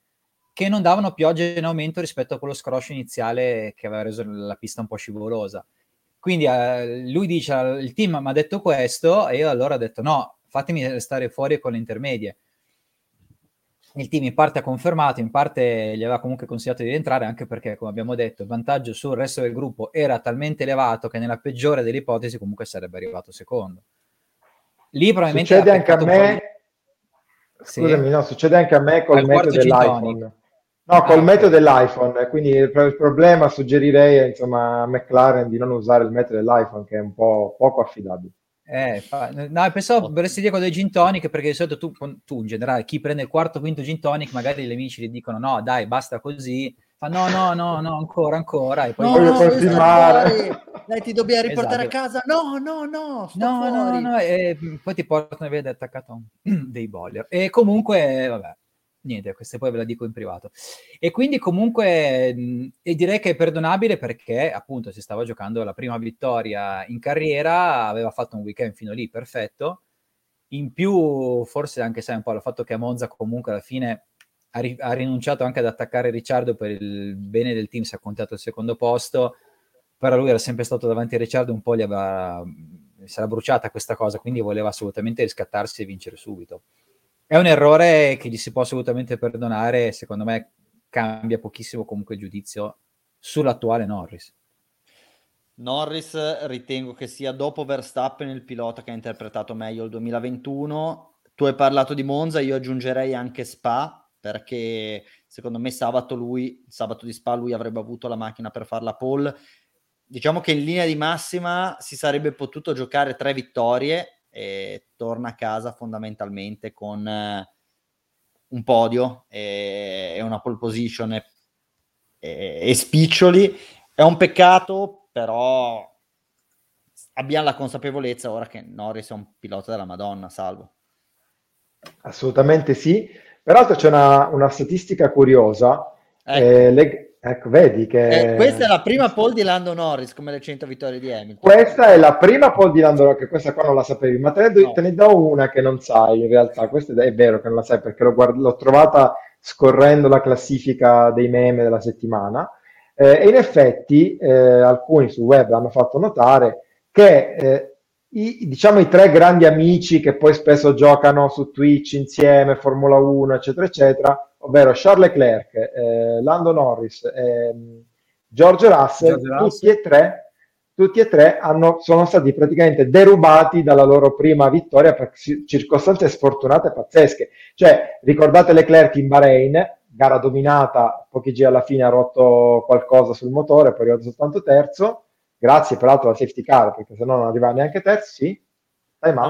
che non davano pioggia in aumento rispetto a quello scroscio iniziale che aveva reso la pista un po' scivolosa. Quindi eh, lui dice, il team mi ha detto questo e io allora ho detto no, fatemi restare fuori con le intermedie. Il team in parte ha confermato, in parte gli aveva comunque consigliato di rientrare, anche perché, come abbiamo detto, il vantaggio sul resto del gruppo era talmente elevato che nella peggiore delle ipotesi comunque sarebbe arrivato secondo. Lì probabilmente succede anche a me. Scusami, sì. no, succede anche a me col metodo dell'iPhone. No, ah, col okay. metodo dell'iPhone, quindi il, il, problema suggerirei insomma, a McLaren di non usare il metodo dell'iPhone che è un po' poco affidabile. Eh, fa... no, pensavo vorresti dire con dei gin tonic perché di solito tu, tu in generale chi prende il quarto quinto gin tonic magari gli amici gli dicono no dai basta così. Fa no no no no ancora ancora. E poi no, voglio continuare dai, ti dobbiamo riportare esatto. a casa. No, no, no, no, no, no, e poi ti portano a vedere attaccato dei boiler. E comunque, vabbè, niente, queste poi ve la dico in privato. E quindi comunque, e direi che è perdonabile perché appunto si stava giocando la prima vittoria in carriera, aveva fatto un weekend fino lì perfetto. In più, forse anche sai un po' il fatto che a Monza comunque alla fine ha, ri- ha rinunciato anche ad attaccare Ricciardo per il bene del team, si è contato il secondo posto però lui era sempre stato davanti a Ricciardo un po' gli aveva, si era bruciata questa cosa, quindi voleva assolutamente riscattarsi e vincere subito. È un errore che gli si può assolutamente perdonare secondo me cambia pochissimo comunque il giudizio sull'attuale Norris. Norris ritengo che sia dopo Verstappen il pilota che ha interpretato meglio il 2021. Tu hai parlato di Monza, io aggiungerei anche Spa, perché secondo me sabato lui, sabato di Spa lui avrebbe avuto la macchina per fare la pole diciamo che in linea di massima si sarebbe potuto giocare tre vittorie torna a casa fondamentalmente con eh, un podio e, e, una pole position e, e, spiccioli. È un peccato, però abbiamo la consapevolezza ora che Norris è un pilota della Madonna, salvo. Assolutamente sì. Peraltro c'è una, una statistica curiosa. Ecco. Eh, leg- Ecco, vedi che... Eh, questa è la prima pole di Lando Norris, come le 100 vittorie di Hamilton. Questa è la prima pole di Lando Norris, che questa qua non la sapevi, ma te ne, do, no. te ne do una che non sai in realtà. Questa è, è vero che non la sai perché l'ho, guard- l'ho trovata scorrendo la classifica dei meme della settimana. Eh, e in effetti eh, alcuni sul web hanno fatto notare che eh, i, diciamo i tre grandi amici che poi spesso giocano su Twitch insieme, Formula 1, eccetera, eccetera, ovvero Charles Leclerc, eh, Lando Norris e mm, George Russell, George Russell. tutti e tre, tutti e tre hanno, sono stati praticamente derubati dalla loro prima vittoria per circostanze sfortunate pazzesche. Cioè, ricordate Leclerc in Bahrain, gara dominata, pochi giri alla fine ha rotto qualcosa sul motore, poi è arrivato soltanto terzo, grazie peraltro alla safety car, perché se no non arriva neanche terzo, sì.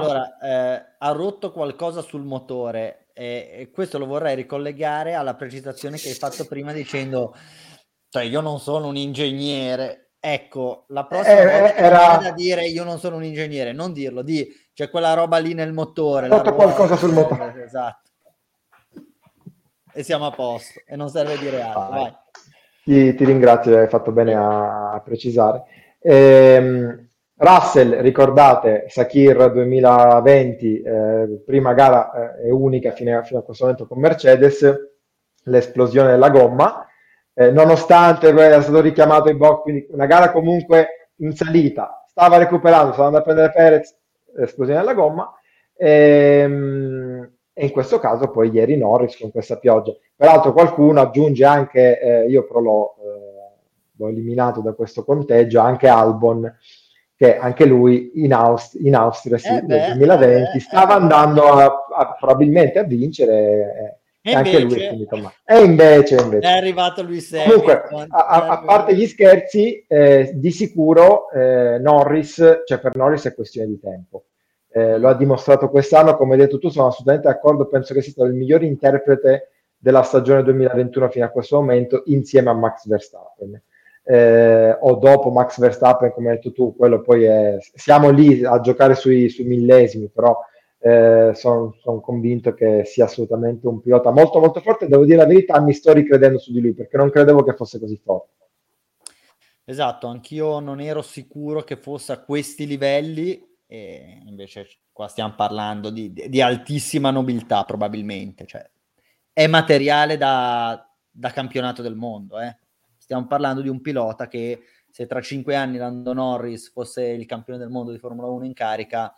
Allora, eh, ha rotto qualcosa sul motore, e questo lo vorrei ricollegare alla precisazione che hai fatto prima dicendo Cioè, io non sono un ingegnere. Ecco, la prossima eh, volta era da dire io non sono un ingegnere, non dirlo, di c'è quella roba lì nel motore. Fatto qualcosa sul motore. Esatto. E siamo a posto e non serve dire altro. Vai. Ti, ti, ringrazio, hai fatto bene a, a precisare. Ehm, Russell, ricordate, Sakir 2020, eh, prima gara eh, e unica fino, fino, a questo momento con Mercedes, l'esplosione della gomma, eh, nonostante era stato richiamato in box, quindi una gara comunque in salita, stava recuperando, stava andando a prendere Perez, esplosione della gomma, ehm, e in questo caso poi ieri Norris con questa pioggia. Peraltro qualcuno aggiunge anche, eh, io però l'ho, eh, l'ho eliminato da questo conteggio, anche Albon, che anche lui in, Aust- in Austria sì, eh nel 2020 eh, stava andando a, a, probabilmente a vincere eh, e, anche lui è finito male. E invece, invece, è arrivato lui Comunque, a, a, parte gli scherzi, eh, di sicuro eh, Norris, cioè per Norris è questione di tempo. Eh, lo ha dimostrato quest'anno, come hai detto tu, sono assolutamente d'accordo, penso che sia stato il miglior interprete della stagione 2021 fino a questo momento insieme a Max Verstappen eh, o dopo Max Verstappen, come hai detto tu, quello poi è, siamo lì a giocare sui, sui millesimi, però eh, sono son convinto che sia assolutamente un pilota molto molto forte. Devo dire la verità, mi sto ricredendo su di lui perché non credevo che fosse così forte. Esatto, anch'io non ero sicuro che fosse a questi livelli, e invece qua stiamo parlando di, di altissima nobiltà probabilmente, cioè è materiale da, da campionato del mondo, eh stiamo parlando di un pilota che se tra cinque anni Lando Norris fosse il campione del mondo di Formula 1 in carica,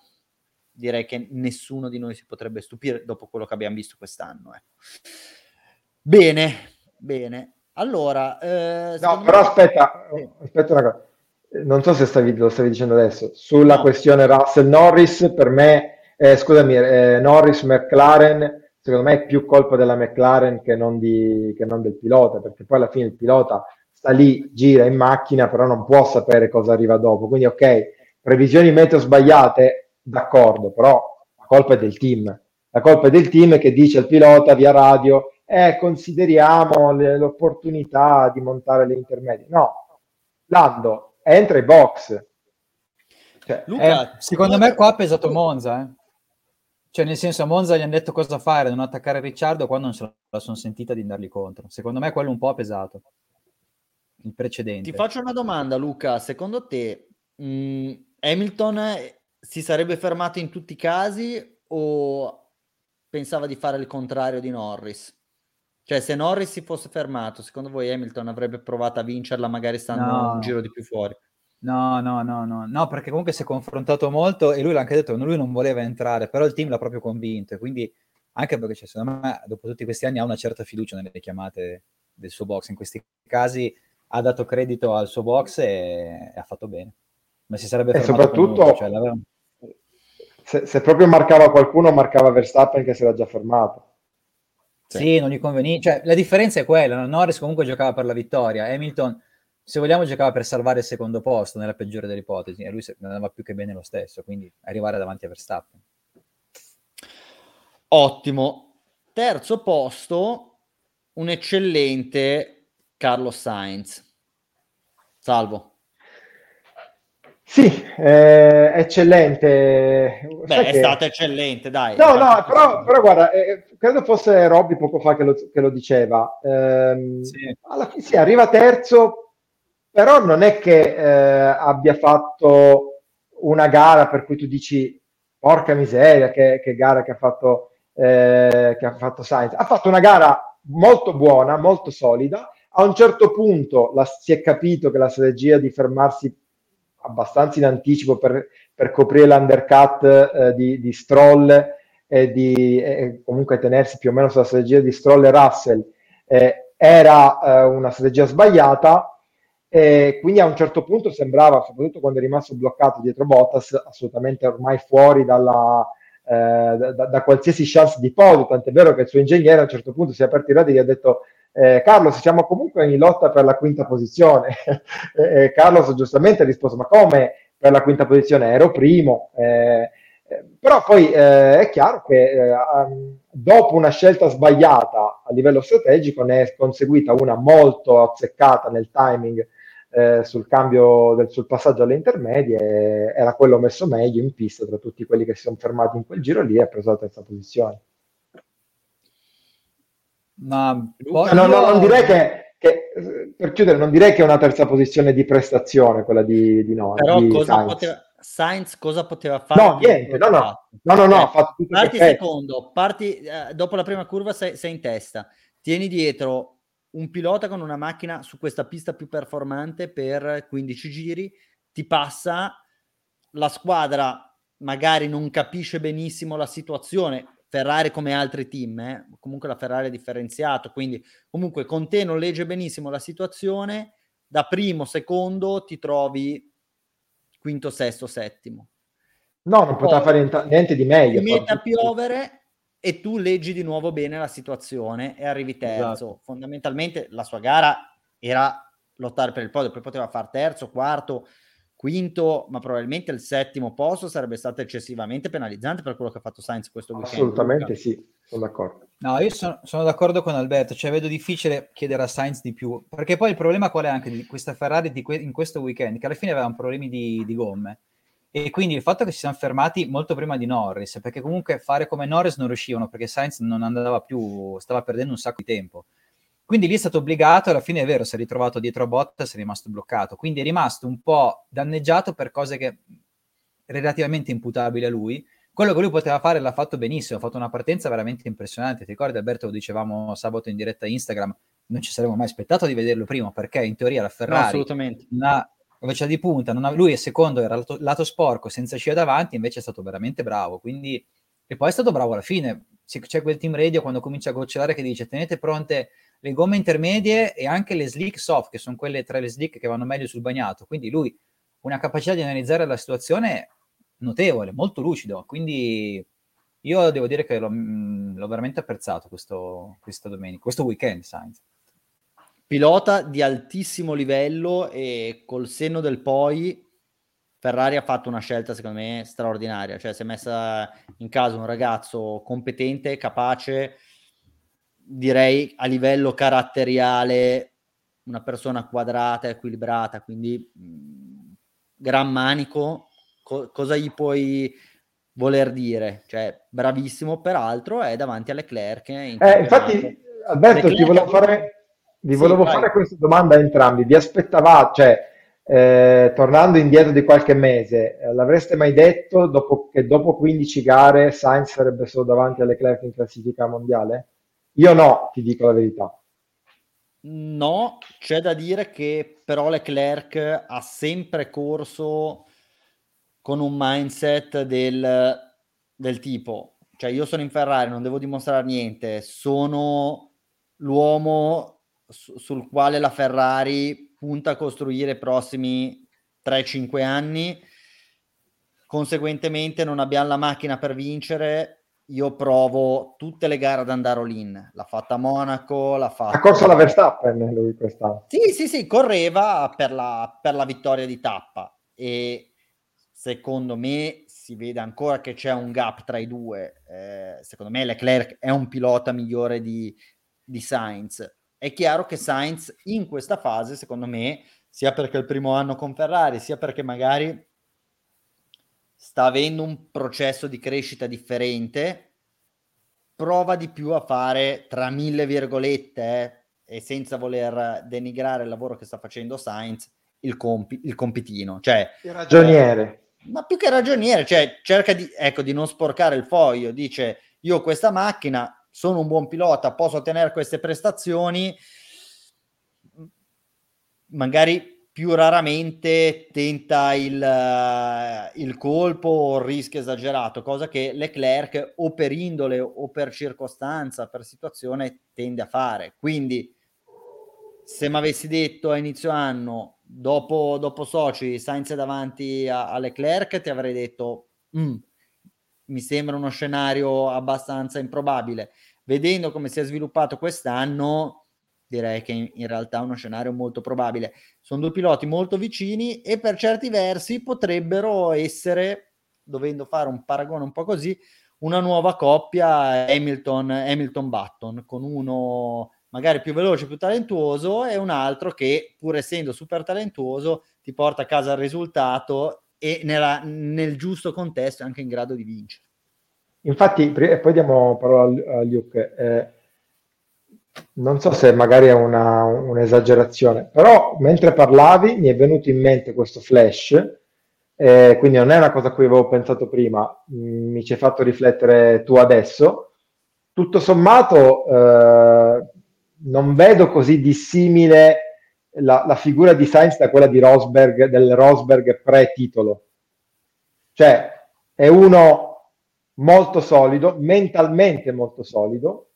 direi che nessuno di noi si potrebbe stupire dopo quello che abbiamo visto quest'anno. Ecco. Bene, bene. Allora, eh, no, però me... aspetta, sì. aspetta una cosa. Non so se stavi, lo stavi dicendo adesso. Sulla no. questione Russell Norris, per me, eh, scusami, eh, Norris McLaren, secondo me è più colpa della McLaren che non, di, che non del pilota, perché poi alla fine il pilota sta lì, gira in macchina, però non può sapere cosa arriva dopo. Quindi, ok, previsioni meteo sbagliate, d'accordo, però la colpa è del team. La colpa è del team che dice al pilota via radio, eh, consideriamo le, l'opportunità di montare le intermedie. No, Lando entra in box. Cioè, Luca, eh, secondo me qua ha pesato Monza, eh. Cioè, nel senso, a Monza gli hanno detto cosa fare, non attaccare Ricciardo, quando non se la sono sentita di andargli contro. Secondo me quello un po' ha pesato il precedente. Ti faccio una domanda, Luca. Secondo te mh, mm, Hamilton si sarebbe fermato in tutti i casi o pensava di fare il contrario di Norris? Cioè, se Norris si fosse fermato, secondo voi Hamilton avrebbe provato a vincerla magari stando no. un giro di più fuori? No, no, no, no, no, perché comunque si è confrontato molto e lui l'ha anche detto, lui non voleva entrare, però il team l'ha proprio convinto, quindi anche perché cioè, secondo me dopo tutti questi anni ha una certa fiducia nelle chiamate del suo box, in questi casi ha dato credito al suo box e, e ha fatto bene. Ma si sarebbe fermato e soprattutto cioè, se, se, proprio marcava qualcuno, marcava Verstappen che si era già fermato. Sì, sì non gli conveniva. Cioè, la differenza è quella: Norris comunque giocava per la vittoria, Hamilton, se vogliamo, giocava per salvare il secondo posto, nella peggiore delle ipotesi, e lui andava più che bene lo stesso, quindi arrivare davanti a Verstappen. Ottimo. Terzo posto, un eccellente Carlos Sainz. Salvo. Sì, eh, eccellente. Beh, Sai è che... stato eccellente, dai. No, no, però, però guarda, eh, credo fosse Robby poco fa che lo, che lo diceva. Eh, sì. Alla fine sì, arriva terzo, però non è che eh, abbia fatto una gara per cui tu dici porca miseria, che, che gara che ha fatto, eh, che ha fatto Sainz. Ha fatto una gara molto buona, molto solida, a un certo punto la, si è capito che la strategia di fermarsi abbastanza in anticipo per, per coprire l'undercut eh, di, di, Stroll e di eh, comunque tenersi più o meno sulla strategia di Stroll e Russell eh, era eh, una strategia sbagliata e quindi a un certo punto sembrava, soprattutto quando è rimasto bloccato dietro Bottas, assolutamente ormai fuori dalla, eh, da, da, qualsiasi chance di podio, tant'è vero che il suo ingegnere a un certo punto si è aperto i radi e gli ha detto eh, Carlos, siamo comunque in lotta per la quinta posizione. eh, Carlos giustamente ha risposto, ma come per la quinta posizione? Ero primo. Eh, però poi eh, è chiaro che eh, dopo una scelta sbagliata a livello strategico ne è conseguita una molto azzeccata nel timing eh, sul cambio del, sul passaggio alle intermedie, era quello messo meglio in pista tra tutti quelli che si sono fermati in quel giro lì e ha preso la terza posizione. Ma poi no, no, non direi che, che, per chiudere, non direi che è una terza posizione di prestazione quella di, di no. Però di cosa Sainz. poteva, Sainz cosa poteva fare? No, niente, no, no, no, no, no, tutto Parti secondo, parti, eh, dopo la prima curva sei, sei in testa, tieni dietro un pilota con una macchina su questa pista più performante per 15 giri, ti passa, la squadra magari non capisce benissimo la situazione, Ferrari come altri team, eh? comunque la Ferrari è differenziato, quindi comunque con te non legge benissimo la situazione, da primo, secondo ti trovi quinto, sesto, settimo. No, non poteva fare niente di meglio. Ti mette a piovere e tu leggi di nuovo bene la situazione e arrivi terzo. Esatto. Fondamentalmente la sua gara era lottare per il podio, poi poteva fare terzo, quarto, quinto, ma probabilmente il settimo posto sarebbe stato eccessivamente penalizzante per quello che ha fatto Sainz questo weekend. Assolutamente sì, sono d'accordo. No, io sono, sono, d'accordo con Alberto, cioè vedo difficile chiedere a Sainz di più, perché poi il problema qual è anche di questa Ferrari di que- in questo weekend, che alla fine avevano problemi di, di gomme. E quindi il fatto che si siano fermati molto prima di Norris, perché comunque fare come Norris non riuscivano, perché Sainz non andava più, stava perdendo un sacco di tempo. Quindi lì è stato obbligato, alla fine è vero, si è ritrovato dietro a Bottas, è rimasto bloccato. Quindi è rimasto un po' danneggiato per cose che relativamente imputabili a lui. Quello che lui poteva fare l'ha fatto benissimo, ha fatto una partenza veramente impressionante. Ti ricordi Alberto, lo dicevamo sabato in diretta Instagram, non ci saremmo mai aspettato di vederlo prima, perché in teoria la Ferrari no, assolutamente. una rovesciata di punta, ha, lui è secondo, era lato, lato sporco, senza scia davanti, invece è stato veramente bravo. Quindi, e poi è stato bravo alla fine. C'è quel team radio quando comincia a gocciolare che dice tenete pronte le gomme intermedie e anche le slick soft, che sono quelle tra le slick che vanno meglio sul bagnato. Quindi lui una capacità di analizzare la situazione notevole, molto lucido. Quindi io devo dire che l'ho, mm, l'ho veramente apprezzato questo, questa domenica, questo weekend, Sainz. Pilota di altissimo livello e col senno del poi Ferrari ha fatto una scelta secondo me straordinaria, cioè si è messa in caso un ragazzo competente, capace, direi a livello caratteriale una persona quadrata, equilibrata, quindi mh, mm, gran manico, co- cosa gli puoi voler dire? Cioè, bravissimo, peraltro è davanti a Leclerc. In eh, infatti, Alberto, Leclerc ti volevo fare, vi volevo fare questa domanda a entrambi. Vi aspettavate, cioè, eh, tornando indietro di qualche mese, eh, l'avreste mai detto dopo, che dopo 15 gare Sainz sarebbe solo davanti a Leclerc in classifica mondiale? Io no, ti dico la verità. No, c'è da dire che però Leclerc ha sempre corso con un mindset del, del tipo, cioè io sono in Ferrari, non devo dimostrare niente, sono l'uomo su, sul quale la Ferrari punta a costruire i prossimi 3-5 anni, conseguentemente non abbiamo la macchina per vincere, io provo tutte le gare ad andare all-in. L'ha fatta a Monaco, l'ha fatta... Ha corso la Verstappen lui quest'anno. Sì, sì, sì, correva per la, per la vittoria di tappa e secondo me si vede ancora che c'è un gap tra i due. Eh, secondo me Leclerc è un pilota migliore di, di Sainz. È chiaro che Sainz in questa fase, secondo me, sia perché è il primo anno con Ferrari, sia perché magari sta avendo un processo di crescita differente, prova di più a fare tra mille virgolette eh, e senza voler denigrare il lavoro che sta facendo Sainz, il, compi- il compitino. Cioè, il ragioniere. Eh, ma più che ragioniere, cioè cerca di, ecco, di non sporcare il foglio, dice io ho questa macchina, sono un buon pilota, posso ottenere queste prestazioni, magari più raramente tenta il, uh, il, colpo o il rischio esagerato, cosa che Leclerc o per indole o per circostanza, per situazione tende a fare. Quindi se mi avessi detto a inizio anno, dopo, dopo Soci, Sainz è davanti a, a Leclerc, ti avrei detto mm, mi sembra uno scenario abbastanza improbabile. Vedendo come si è sviluppato quest'anno, direi che in, in realtà è uno scenario molto probabile. Sono due piloti molto vicini e per certi versi potrebbero essere dovendo fare un paragone un po' così, una nuova coppia Hamilton, Hamilton Button, con uno magari più veloce, più talentuoso e un altro che pur essendo super talentuoso ti porta a casa il risultato e nella, nel giusto contesto è anche in grado di vincere. Infatti, poi diamo parola a Luke. Eh, non so se magari è una, un'esagerazione, però mentre parlavi mi è venuto in mente questo flash, eh, quindi non è una cosa a cui avevo pensato prima, mm, mi ci hai fatto riflettere tu adesso. Tutto sommato, eh, non vedo così dissimile la, la, figura di Sainz da quella di Rosberg, del Rosberg pre-titolo. Cioè, è uno molto solido, mentalmente molto solido,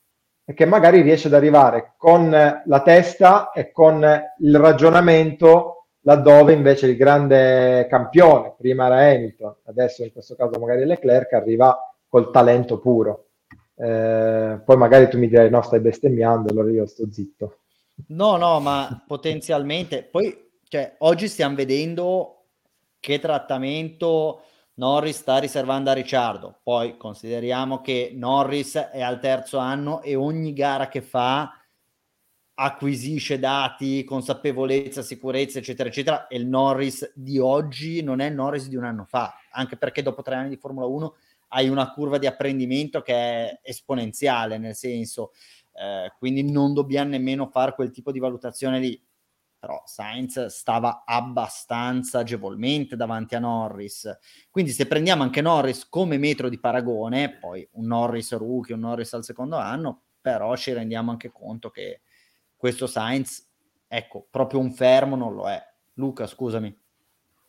e che magari riesce ad arrivare con la testa e con il ragionamento laddove invece il grande campione, prima era Hamilton, adesso in questo caso magari Leclerc, arriva col talento puro. Eh, poi magari tu mi dirai no, stai bestemmiando, allora io sto zitto. No, no, ma potenzialmente, poi cioè, oggi stiamo vedendo che trattamento Norris sta riservando a Ricciardo. Poi consideriamo che Norris è al terzo anno e ogni gara che fa acquisisce dati, consapevolezza, sicurezza, eccetera, eccetera. E il Norris di oggi non è il Norris di un anno fa, anche perché dopo tre anni di Formula 1 hai una curva di apprendimento che è esponenziale, nel senso, eh, quindi non dobbiamo nemmeno fare quel tipo di valutazione lì però Sainz stava abbastanza agevolmente davanti a Norris. Quindi se prendiamo anche Norris come metro di paragone, poi un Norris rookie, un Norris al secondo anno, però ci rendiamo anche conto che questo Sainz, ecco, proprio un fermo non lo è. Luca, scusami.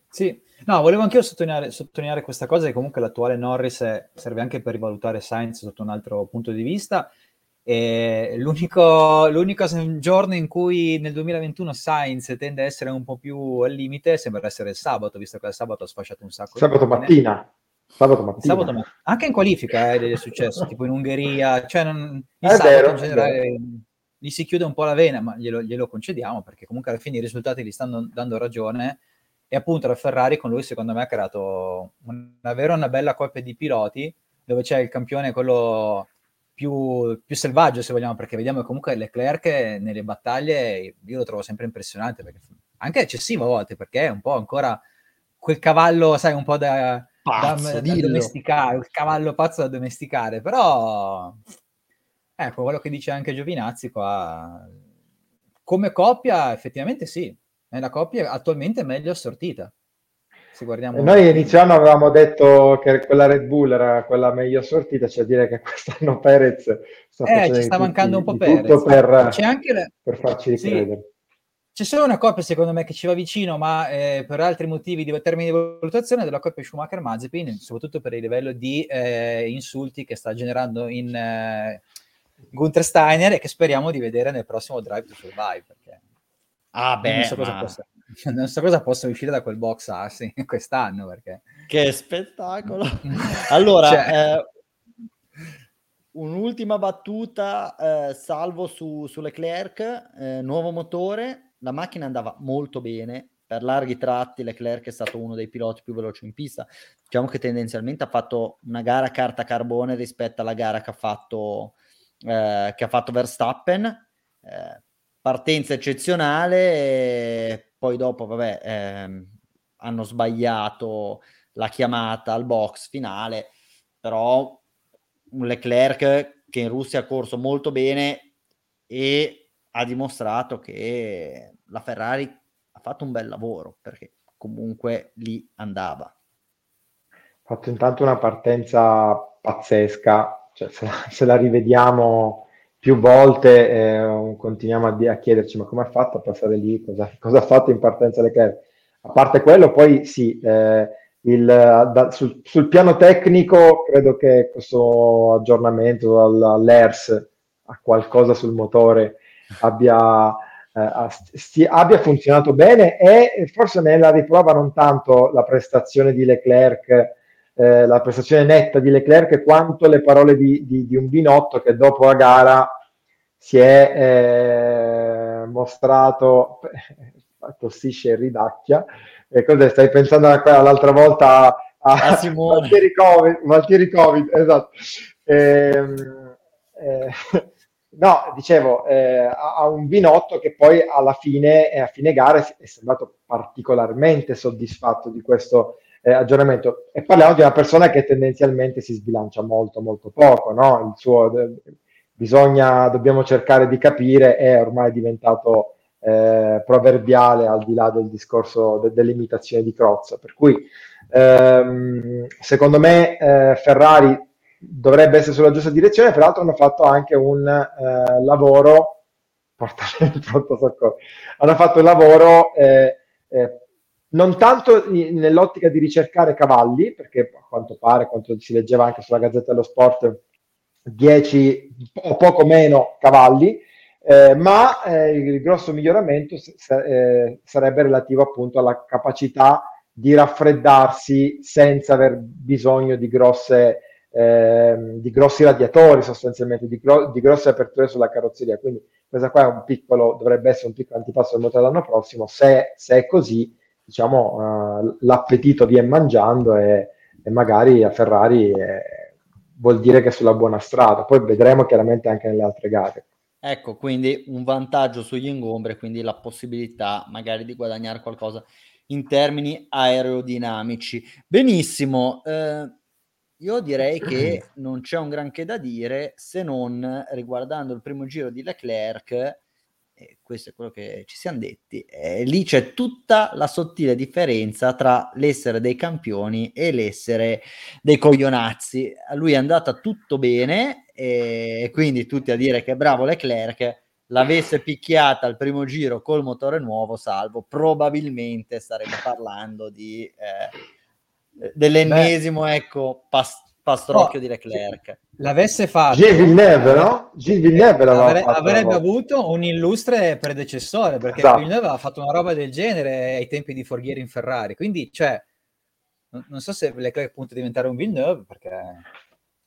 Sì, no, volevo anche io sottolineare, sottolineare questa cosa che comunque l'attuale Norris è, serve anche per rivalutare Sainz sotto un altro punto di vista e l'unico, l'unico giorno in cui nel 2021 Sainz tende a essere un po' più al limite sembra essere il sabato, visto che il sabato ha sfasciato un sacco. Sabato mattina. Sabato mattina. Sabato ma- anche in qualifica eh, è successo, tipo in Ungheria, cioè non, il è sabato vero, in generale gli si chiude un po' la vena, ma glielo, glielo, concediamo perché comunque alla fine i risultati gli stanno dando ragione e appunto la Ferrari con lui secondo me ha creato una vera una bella coppia di piloti dove c'è il campione quello più, più, selvaggio, se vogliamo, perché vediamo che comunque Leclerc nelle battaglie io lo trovo sempre impressionante, perché anche eccessivo a volte, perché è un po' ancora quel cavallo, sai, un po' da, pazzo, da, da domesticare, il cavallo pazzo da domesticare, però ecco, quello che dice anche Giovinazzi qua, come coppia effettivamente sì, è la coppia attualmente meglio assortita se guardiamo... Noi inizio anno avevamo detto che quella Red Bull era quella meglio sortita, cioè dire che quest'anno Perez sta eh, ci sta mancando un po' Perez. Per, C'è anche la... per farci ricredere. Sì. C'è solo una coppia, secondo me, che ci va vicino, ma eh, per altri motivi di termini di valutazione della coppia Schumacher-Mazepin, soprattutto per il livello di eh, insulti che sta generando in eh, Gunther Steiner e che speriamo di vedere nel prossimo Drive to Survive. Perché ah, beh, non so cosa ma... possa non so cosa possa uscire da quel box Arsi quest'anno perché... Che spettacolo! allora, cioè... eh, un'ultima battuta, eh, salvo su, su Leclerc, eh, nuovo motore, la macchina andava molto bene, per larghi tratti Leclerc è stato uno dei piloti più veloci in pista. Diciamo che tendenzialmente ha fatto una gara carta carbone rispetto alla gara che ha fatto, eh, che ha fatto Verstappen. Eh, partenza eccezionale, poi dopo, vabbè, ehm, hanno sbagliato la chiamata al box finale, però un Leclerc che in Russia ha corso molto bene e ha dimostrato che la Ferrari ha fatto un bel lavoro perché comunque lì andava. Ha fatto intanto una partenza pazzesca, cioè se la, se la rivediamo più volte eh, continuiamo a, a, chiederci ma come ha fatto a passare lì, cosa, cosa ha fatto in partenza Leclerc. A parte quello, poi sì, eh, il, da, sul, sul, piano tecnico credo che questo aggiornamento all'ERS a qualcosa sul motore abbia, eh, sti, abbia funzionato bene e forse nella riprova non tanto la prestazione di Leclerc eh, la prestazione netta di Leclerc quanto le parole di, di, di un Binotto che dopo la gara si è eh, mostrato, tossisce e ridacchia. E cosa stai pensando all'altra volta a, a Simone. Valtieri Covid, Valtieri Covid esatto. Ehm, eh, no, dicevo, eh, ha un Binotto che poi alla fine, a fine gara, è sembrato particolarmente soddisfatto di questo eh, aggiornamento. E parliamo di una persona che tendenzialmente si sbilancia molto, molto poco, no? Il suo, bisogna, dobbiamo cercare di capire, è ormai diventato eh, proverbiale al di là del discorso de- dell'imitazione di Crozza. Per cui, ehm, secondo me, eh, Ferrari dovrebbe essere sulla giusta direzione, peraltro hanno fatto anche un eh, lavoro, portare il pronto soccorso, hanno fatto un lavoro eh, eh, non tanto nell'ottica di ricercare cavalli, perché a quanto pare, quanto si leggeva anche sulla Gazzetta dello Sport, 10 o poco meno cavalli, eh, ma eh, il grosso miglioramento s- eh, sarebbe relativo appunto alla capacità di raffreddarsi senza aver bisogno di, grosse, ehm, di grossi radiatori sostanzialmente, di, gro- di, grosse aperture sulla carrozzeria. Quindi questa qua è un piccolo, dovrebbe essere un piccolo antipasto del motore l'anno prossimo. Se, se è così, diciamo, uh, l'appetito viene mangiando e, e magari a Ferrari eh, vuol dire che è sulla buona strada. Poi vedremo chiaramente anche nelle altre gare. Ecco, quindi un vantaggio sugli ingombre, quindi la possibilità magari di guadagnare qualcosa in termini aerodinamici. Benissimo, eh, io direi che non c'è un granché da dire se non riguardando il primo giro di Leclerc e questo è quello che ci siamo detti, eh, lì c'è tutta la sottile differenza tra l'essere dei campioni e l'essere dei coglionazzi. A lui è andata tutto bene e quindi tutti a dire che bravo Leclerc l'avesse picchiata al primo giro col motore nuovo, salvo probabilmente staremo parlando di eh, dell'ennesimo Beh. ecco pas- pastrocchio oh, di Leclerc l'avesse fatto Gilles Villeneuve, no? Gilles Villeneuve avre- avrebbe avuto un illustre predecessore perché esatto. Villeneuve aveva fatto una roba del genere ai tempi di Forghieri in Ferrari quindi cioè non, non so se Leclerc punta a diventare un Villeneuve perché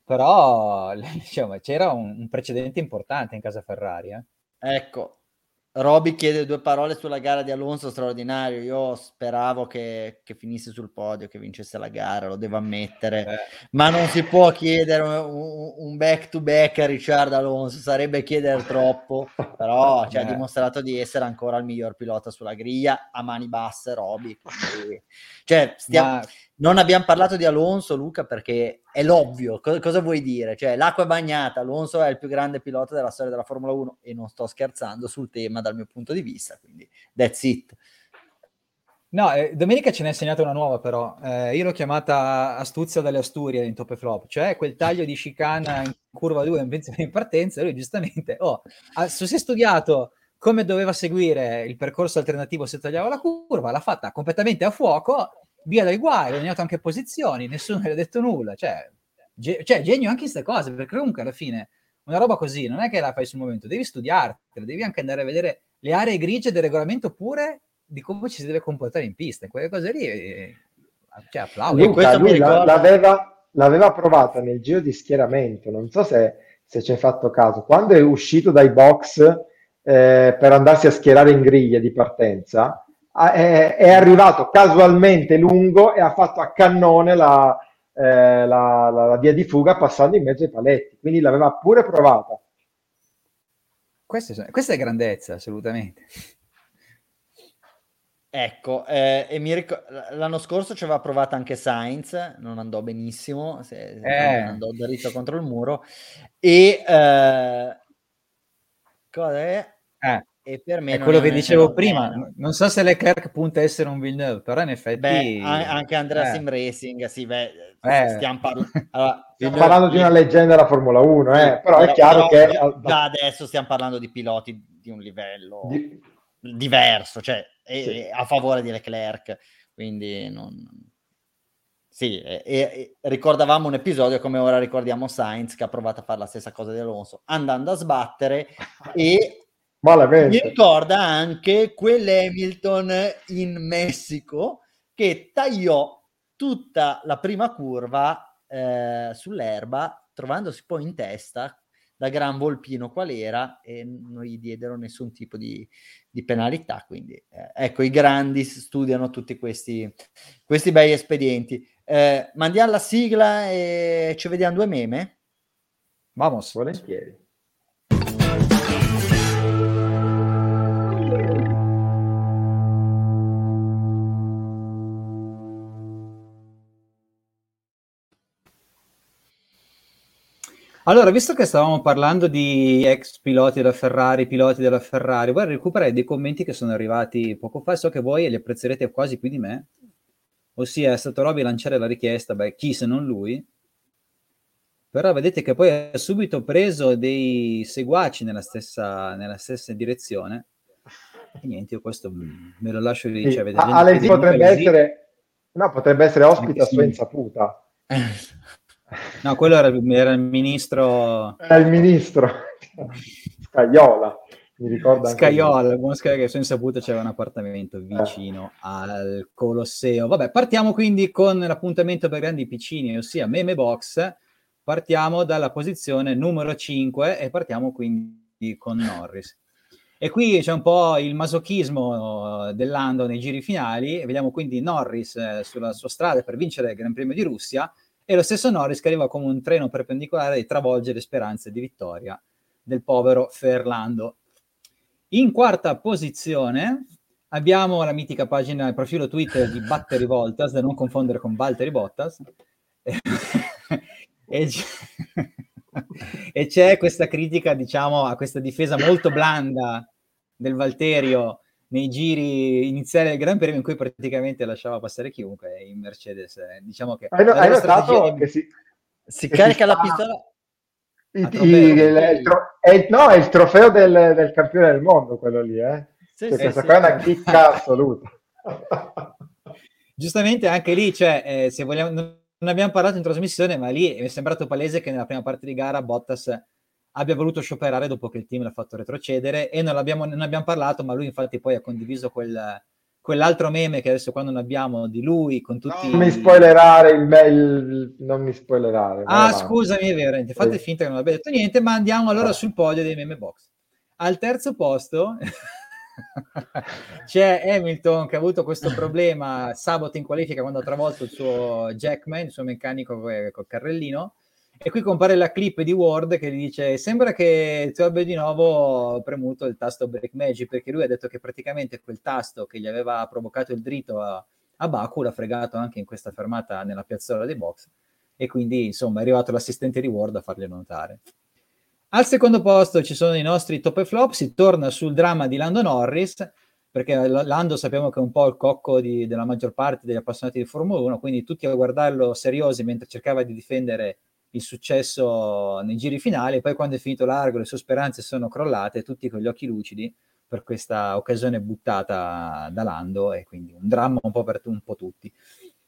però diciamo, c'era un, un, precedente importante in casa Ferrari eh? ecco Roby chiede due parole sulla gara di Alonso straordinario. Io speravo che, che, finisse sul podio, che vincesse la gara, lo devo ammettere. Eh. Ma non si può chiedere un, back to back a Ricciardo Alonso, sarebbe chiedere troppo. Però ci ha eh. dimostrato di essere ancora il miglior pilota sulla griglia a mani basse. Roby, quindi... cioè, stiamo... Ma non abbiamo parlato di Alonso, Luca, perché è l'ovvio. Cosa, cosa, vuoi dire? Cioè, l'acqua è bagnata, Alonso è il più grande pilota della storia della Formula 1 e non sto scherzando sul tema dal mio punto di vista, quindi that's it. No, eh, domenica ce ne ha insegnato una nuova però, eh, io l'ho chiamata astuzia dalle Asturie in top e flop, cioè quel taglio di chicana in curva 2 in partenza, lui giustamente, oh, se si è studiato come doveva seguire il percorso alternativo se tagliava la curva, l'ha fatta completamente a fuoco via dai guai, ha guadagnato anche posizioni, nessuno gli ha detto nulla, cioè, ge- cioè genio anche queste cose, perché comunque alla fine una roba così non è che la fai sul momento, devi studiartela, devi anche andare a vedere le aree grigie del regolamento pure di come ci si deve comportare in pista, quelle cose lì, eh, cioè applauso. Luca, lui ricorda... l'aveva, l'aveva provata nel giro di schieramento, non so se, se ci hai fatto caso, quando è uscito dai box eh, per andarsi a schierare in griglia di partenza, è, è, arrivato casualmente lungo e ha fatto a cannone la, eh, la, la, la, via di fuga passando in mezzo ai paletti, quindi l'aveva pure provata. Questa, questa è grandezza, assolutamente. Ecco, eh, e mi ric- l'anno scorso ci aveva provato anche Sainz, non andò benissimo, se, eh. andò dritto contro il muro. E eh, cosa è? Eh. E per me è quello che dicevo prima. Bene. Non so se Leclerc punta a essere un Villeneuve, però in effetti. Beh, anche Andrea eh. Sim Racing, sì, beh, eh. stiamo, parla- allora, stiamo parlando di una leggenda della Formula 1, eh, però, però, è chiaro però, che. Già adesso stiamo parlando di piloti di un livello di... diverso, cioè sì. a favore di Leclerc. Quindi non. Sì, e, e, ricordavamo un episodio come ora ricordiamo Sainz che ha provato a fare la stessa cosa di Alonso andando a sbattere e Malamente. Mi ricorda anche quell'Hamilton in Messico che tagliò tutta la prima curva eh, sull'erba, trovandosi poi in testa da gran volpino qual era e non gli diedero nessun tipo di, di penalità. Quindi eh, ecco, i grandi studiano tutti questi, questi bei espedienti. Eh, mandiamo la sigla e ci vediamo due meme? Vamos. Volentieri. Allora, visto che stavamo parlando di ex piloti della Ferrari, piloti della Ferrari, vorrei recuperare dei commenti che sono arrivati poco fa, so che voi li apprezzerete quasi più di me, ossia è stato Robby lanciare la richiesta, beh, chi se non lui, però vedete che poi ha subito preso dei seguaci nella stessa, nella stessa direzione, e niente, io questo me lo lascio lì. Sì. Cioè, potrebbe essere, no, potrebbe essere ospite a sua insaputa. No, quello era, era il ministro. Era il ministro Scaiola. Mi ricordo Scaiola, buon Scaiola che sono insaputo c'era un appartamento vicino eh. al Colosseo. Vabbè, partiamo quindi con l'appuntamento per grandi piccini, ossia Meme Box. Partiamo dalla posizione numero 5 e partiamo quindi con Norris. E qui c'è un po' il masochismo dell'Ando nei giri finali. Vediamo quindi Norris eh, sulla sua strada per vincere il Gran Premio di Russia e lo stesso Norris che arriva come un treno perpendicolare e travolge le speranze di vittoria del povero Ferlando. In quarta posizione abbiamo la mitica pagina, il profilo Twitter di Battery Voltas, da non confondere con Valtteri Bottas. e, e c'è questa critica, diciamo, a questa difesa molto blanda del Valterio nei giri iniziali del Gran Premio in cui praticamente lasciava passare chiunque in Mercedes. Eh, diciamo che hai, hai notato che si, si che carica si la pistola. I, i, il, tro- è, il, no, è il trofeo del, del, campione del mondo quello lì, eh? Sì, cioè, sì, questa sì, qua è una chicca assoluta. Giustamente anche lì, cioè, eh, se vogliamo, non abbiamo parlato in trasmissione, ma lì mi è sembrato palese che nella prima parte di gara Bottas abbia voluto scioperare dopo che il team l'ha fatto retrocedere e non, abbiamo, non abbiamo parlato, ma lui infatti poi ha condiviso quel, quell'altro meme che adesso quando non abbiamo di lui con tutti... Non mi spoilerare il mail, non mi spoilerare. Ah, avanti. scusami, è vero, fate sì. finta che non abbia detto niente, ma andiamo allora ah. sul podio dei meme box. Al terzo posto c'è Hamilton che ha avuto questo problema sabato in qualifica quando ha travolto il suo Jackman, il suo meccanico col carrellino e qui compare la clip di Ward che gli dice: Sembra che tu abbia di nuovo premuto il tasto Break Magic perché lui ha detto che praticamente quel tasto che gli aveva provocato il dritto a, a Baku l'ha fregato anche in questa fermata nella piazzola dei box. E quindi insomma è arrivato l'assistente di Ward a farglielo notare. Al secondo posto ci sono i nostri top e flop. Si torna sul dramma di Lando Norris perché Lando sappiamo che è un po' il cocco di, della maggior parte degli appassionati di Formula 1, quindi tutti a guardarlo seriosi mentre cercava di difendere il successo nei giri finali, poi quando è finito largo le sue speranze sono crollate, tutti con gli occhi lucidi per questa occasione buttata da Lando e quindi un dramma un po' per un po' tutti.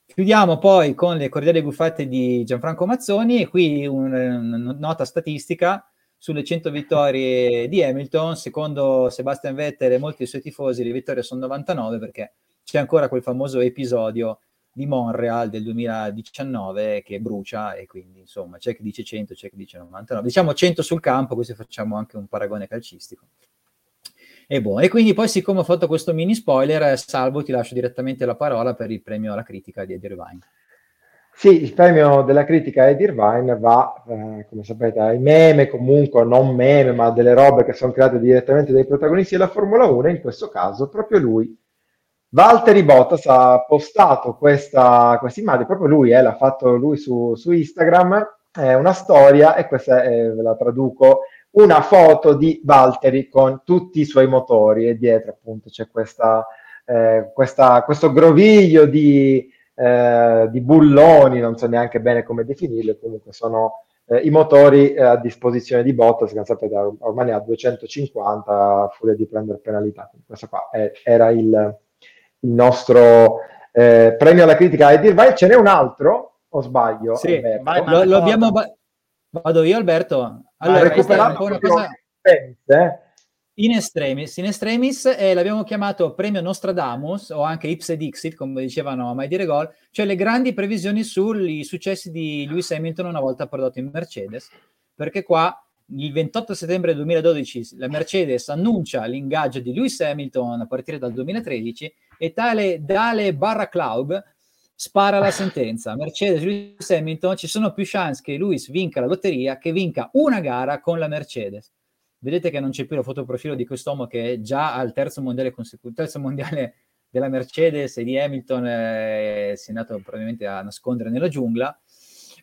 Chiudiamo poi con le cordiali buffette di Gianfranco Mazzoni e qui una nota statistica sulle 100 vittorie di Hamilton, secondo Sebastian Vettel e molti dei suoi tifosi le vittorie sono 99 perché c'è ancora quel famoso episodio di Montreal del 2019 che brucia e quindi insomma c'è chi dice 100, c'è chi dice 99. Diciamo 100 sul campo, così facciamo anche un paragone calcistico. E, buono. e quindi poi siccome ho fatto questo mini spoiler, Salvo ti lascio direttamente la parola per il premio alla critica di Eddie Irvine. Sì, il premio della critica Eddie Irvine va, eh, come sapete, ai meme, comunque non meme, ma delle robe che sono create direttamente dai protagonisti della Formula 1, in questo caso proprio lui Valtteri Bottas ha postato questa, questa immagine, proprio lui, eh, l'ha fatto lui su, su Instagram, è una storia e questa è, ve la traduco, una foto di Valtteri con tutti i suoi motori e dietro appunto c'è questa, eh, questa, questo groviglio di, eh, di, bulloni, non so neanche bene come definirli, comunque sono eh, i motori eh, a disposizione di Bottas, che sapete ormai ne ha 250 a furia di prendere penalità. Questo qua è, era il il nostro eh, premio alla critica Eddie Irvine. Ce n'è un altro, o sbaglio? Sì, vai, lo, lo abbiamo... Vado io Alberto. Allora, recuperato una cosa... eh? In extremis, in extremis eh, l'abbiamo chiamato premio Nostradamus o anche Ipse Dixit, come dicevano a mai dire gol, cioè le grandi previsioni sui successi di Lewis Hamilton una volta prodotto in Mercedes, perché qua il 28 settembre 2012 la Mercedes annuncia l'ingaggio di Lewis Hamilton a partire dal 2013 e tale Dale Barra Club spara la sentenza. Mercedes, Lewis Hamilton, ci sono più chance che Lewis vinca la lotteria che vinca una gara con la Mercedes. Vedete che non c'è più la fotoprofilo di quest'uomo che è già al terzo mondiale consecutivo, terzo mondiale della Mercedes e di Hamilton, eh, si è andato probabilmente a nascondere nella giungla.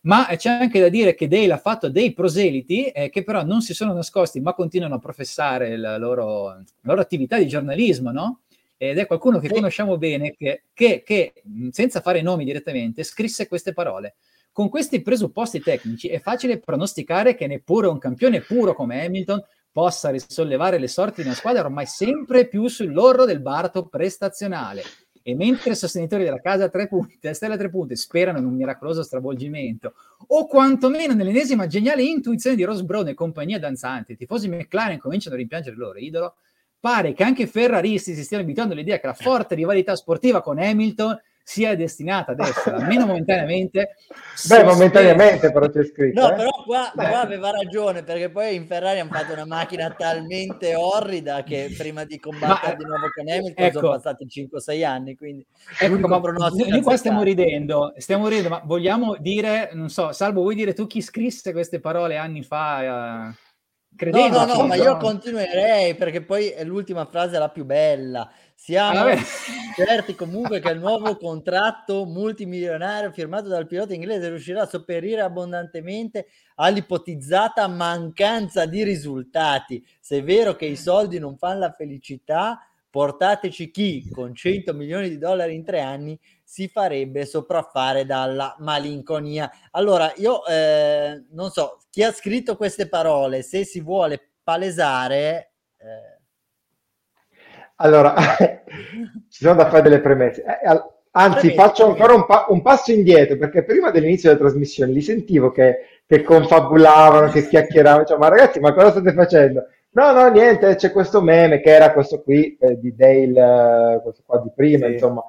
Ma c'è anche da dire che Dale ha fatto dei proseliti eh, che però non si sono nascosti, ma continuano a professare la loro, la loro attività di giornalismo, no? Ed è qualcuno che conosciamo bene, che, che, che, senza fare nomi direttamente scrisse queste parole. Con questi presupposti tecnici è facile pronosticare che neppure un campione puro come Hamilton possa risollevare le sorti di una squadra ormai sempre più sull'orlo del baratro prestazionale. E mentre i sostenitori della casa a tre punti, a stella a tre punti sperano in un miracoloso stravolgimento, o quantomeno nell'ennesima geniale intuizione di Ross Brown e compagnia danzante, i tifosi McLaren cominciano a rimpiangere il loro idolo, pare che anche Ferraristi si stiano abituando all'idea che la forte rivalità sportiva con Hamilton sia destinata ad essere, almeno momentaneamente. Beh, momentaneamente però c'è scritto. No, eh? però qua, qua, aveva ragione, perché poi in Ferrari hanno fatto una macchina talmente orrida che prima di combattere ma, di nuovo con Hamilton ecco, sono passati 5-6 anni, quindi ecco, ma noi qua stiamo ridendo, stiamo ridendo, ma vogliamo dire, non so, Salvo, vuoi dire tu chi scrisse queste parole anni fa? Uh... Credevo, no, no, no, ma io continuerei perché poi è l'ultima frase la più bella. Siamo ah, certi comunque che il nuovo contratto multimilionario firmato dal pilota inglese riuscirà a sopperire abbondantemente all'ipotizzata mancanza di risultati. Se è vero che i soldi non fanno la felicità, portateci chi con 100 milioni di dollari in tre anni si farebbe sopraffare dalla malinconia. Allora, io eh, non so chi ha scritto queste parole, se si vuole palesare. Eh... Allora, ci sono da fare delle premesse. Eh, anzi, premesse, faccio ancora un, pa- un, passo indietro perché prima dell'inizio della trasmissione li sentivo che, che confabulavano, che chiacchieravano. Cioè, ma ragazzi, ma cosa state facendo? No, no, niente, c'è questo meme che era questo qui eh, di Dale, eh, questo qua di prima, sì. insomma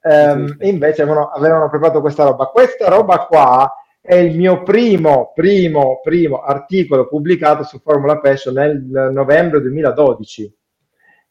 ehm, e invece avevano, avevano preparato questa roba. Questa roba qua è il mio primo, primo, primo articolo pubblicato su Formula Passion nel novembre 2012.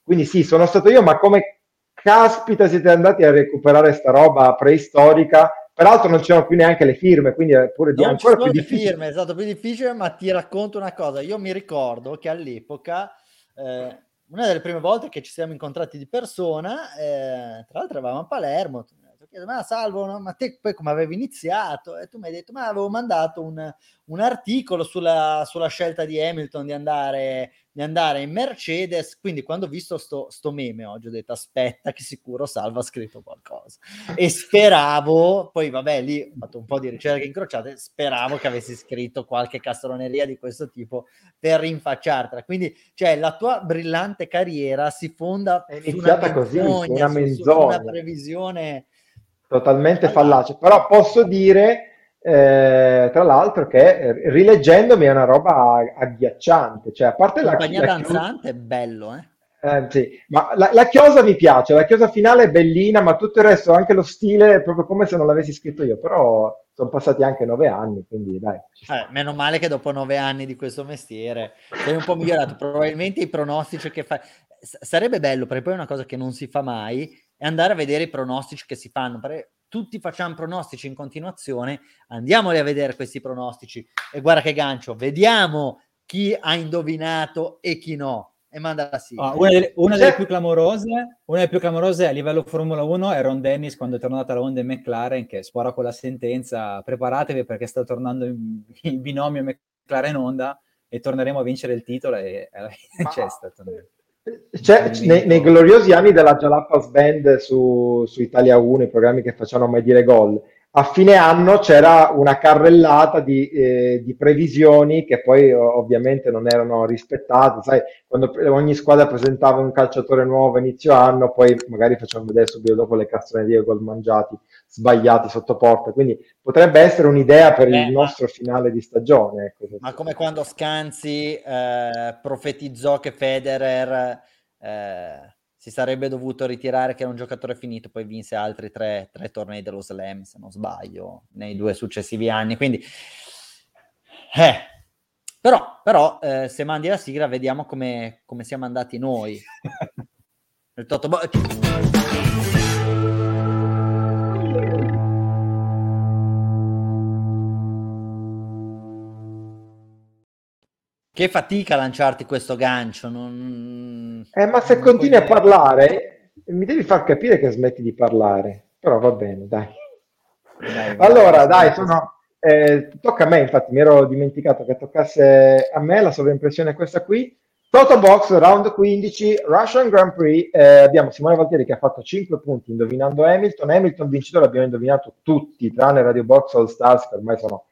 Quindi sì, sono stato io, ma come caspita siete andati a recuperare sta roba preistorica? Peraltro non c'erano più neanche le firme, quindi è pure di non ancora più difficile. Firme, è stato più difficile, ma ti racconto una cosa. Io mi ricordo che all'epoca eh, una delle prime volte che ci siamo incontrati di persona, eh, tra l'altro eravamo a Palermo, chiedo, ma Salvo, no? ma te poi come avevi iniziato? E tu mi hai detto, ma avevo mandato un, un articolo sulla, sulla, scelta di Hamilton di andare, di andare, in Mercedes, quindi quando ho visto sto, sto meme oggi ho detto, aspetta che sicuro Salvo ha scritto qualcosa. E speravo, poi vabbè, lì ho fatto un po' di ricerche incrociate, speravo che avessi scritto qualche castroneria di questo tipo per rinfacciartela. Quindi, cioè, la tua brillante carriera si fonda è iniziata così, una menzogna. Su, su una previsione totalmente fallace, però posso dire eh, tra l'altro che eh, rileggendomi è una roba agghiacciante, cioè a parte la compagnia la danzante è bello, eh? Eh, sì. ma la, la, chiosa mi piace, la chiosa finale è bellina, ma tutto il resto, anche lo stile, è proprio come se non l'avessi scritto io, però sono passati anche nove anni, quindi dai. Eh, meno male che dopo nove anni di questo mestiere sei un po' migliorato, probabilmente i pronostici che fai... Sarebbe bello, perché poi è una cosa che non si fa mai, e andare a vedere i pronostici che si fanno. Perché tutti facciamo pronostici in continuazione, andiamoli a vedere questi pronostici e guarda che gancio, vediamo chi ha indovinato e chi no. E manda la sigla. Ah, una, delle, una, delle, più clamorose, una delle più clamorose a livello Formula 1 è Ron Dennis quando è tornata la Honda in McLaren che spora con la sentenza preparatevi perché sta tornando il binomio McLaren Honda e torneremo a vincere il titolo e, e c'è stato c'è, nei, nei, gloriosi anni della Jalapas Band su, su, Italia 1, i programmi che facevano mai dire gol, a fine anno c'era una carrellata di, eh, di previsioni che poi ovviamente non erano rispettate. Sai, quando ogni squadra presentava un calciatore nuovo a inizio anno, poi magari facevano vedere subito dopo le castronerie gol mangiati sbagliati sotto porta. Quindi potrebbe essere un'idea per eh, il nostro finale di stagione. Ecco, ma come quando Scanzi eh, profetizzò che Federer eh, si sarebbe dovuto ritirare che era un giocatore finito, poi vinse altri tre, tre tornei dello Slam, se non sbaglio, nei due successivi anni. Quindi, eh. però, però eh, se mandi la sigla vediamo come, come siamo andati noi. Il Toto Bo- Che fatica lanciarti questo gancio, non, eh, ma se continui a parlare, mi devi far capire che smetti di parlare. Però va bene, dai. dai allora, dai, sono... Eh, tocca a me, infatti, mi ero dimenticato che toccasse a me la sovraimpressione questa qui. Toto Box, round 15, Russian Grand Prix. Eh, abbiamo Simone Valtieri che ha fatto 5 punti indovinando Hamilton. Hamilton vincitore abbiamo indovinato tutti, tranne Radio Box All Stars, che ormai sono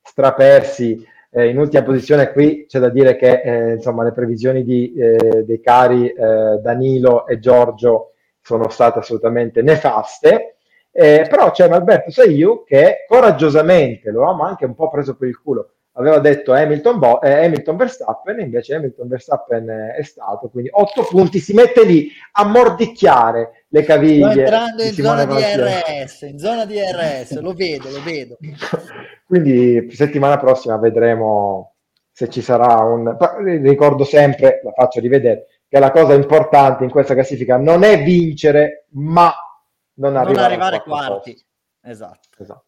strapersi eh, in ultima posizione qui c'è da dire che eh, insomma, le previsioni di, eh, dei cari eh, Danilo e Giorgio sono state assolutamente nefaste. Eh, però c'è Alberto Saiu che coraggiosamente, lo avevamo anche un po' preso per il culo, aveva detto Hamilton, Bo- eh, Hamilton Verstappen, invece Hamilton Verstappen è stato, quindi otto punti, si mette lì a mordicchiare le caviglie. Entrando in zona di RS, in zona di RS, lo vedo, lo vedo. quindi settimana prossima vedremo se ci sarà un... Ricordo sempre, la faccio rivedere, che la cosa importante in questa classifica non è vincere, ma non, non arrivare, arrivare quarti. Esatto. esatto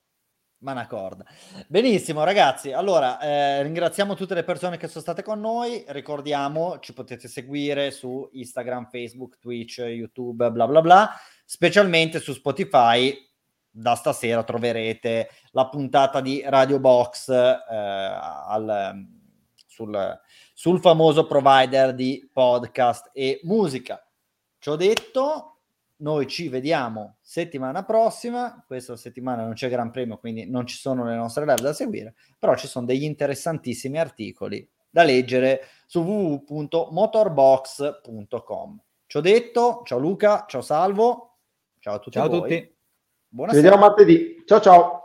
ma una corda. Benissimo, ragazzi. Allora, eh, ringraziamo tutte le persone che sono state con noi. Ricordiamo, ci potete seguire su Instagram, Facebook, Twitch, YouTube, bla bla bla, specialmente su Spotify. Da stasera troverete la puntata di Radio Box eh, al, sul, sul famoso provider di podcast e musica. Ci ho detto, noi ci vediamo settimana prossima. Questa settimana non c'è Gran Premio, quindi non ci sono le nostre live da seguire, però ci sono degli interessantissimi articoli da leggere su www.motorbox.com. Ci ho detto, ciao Luca, ciao Salvo, ciao a tutti. Ciao a tutti. Buonasera. Ci vediamo martedì. Ciao ciao.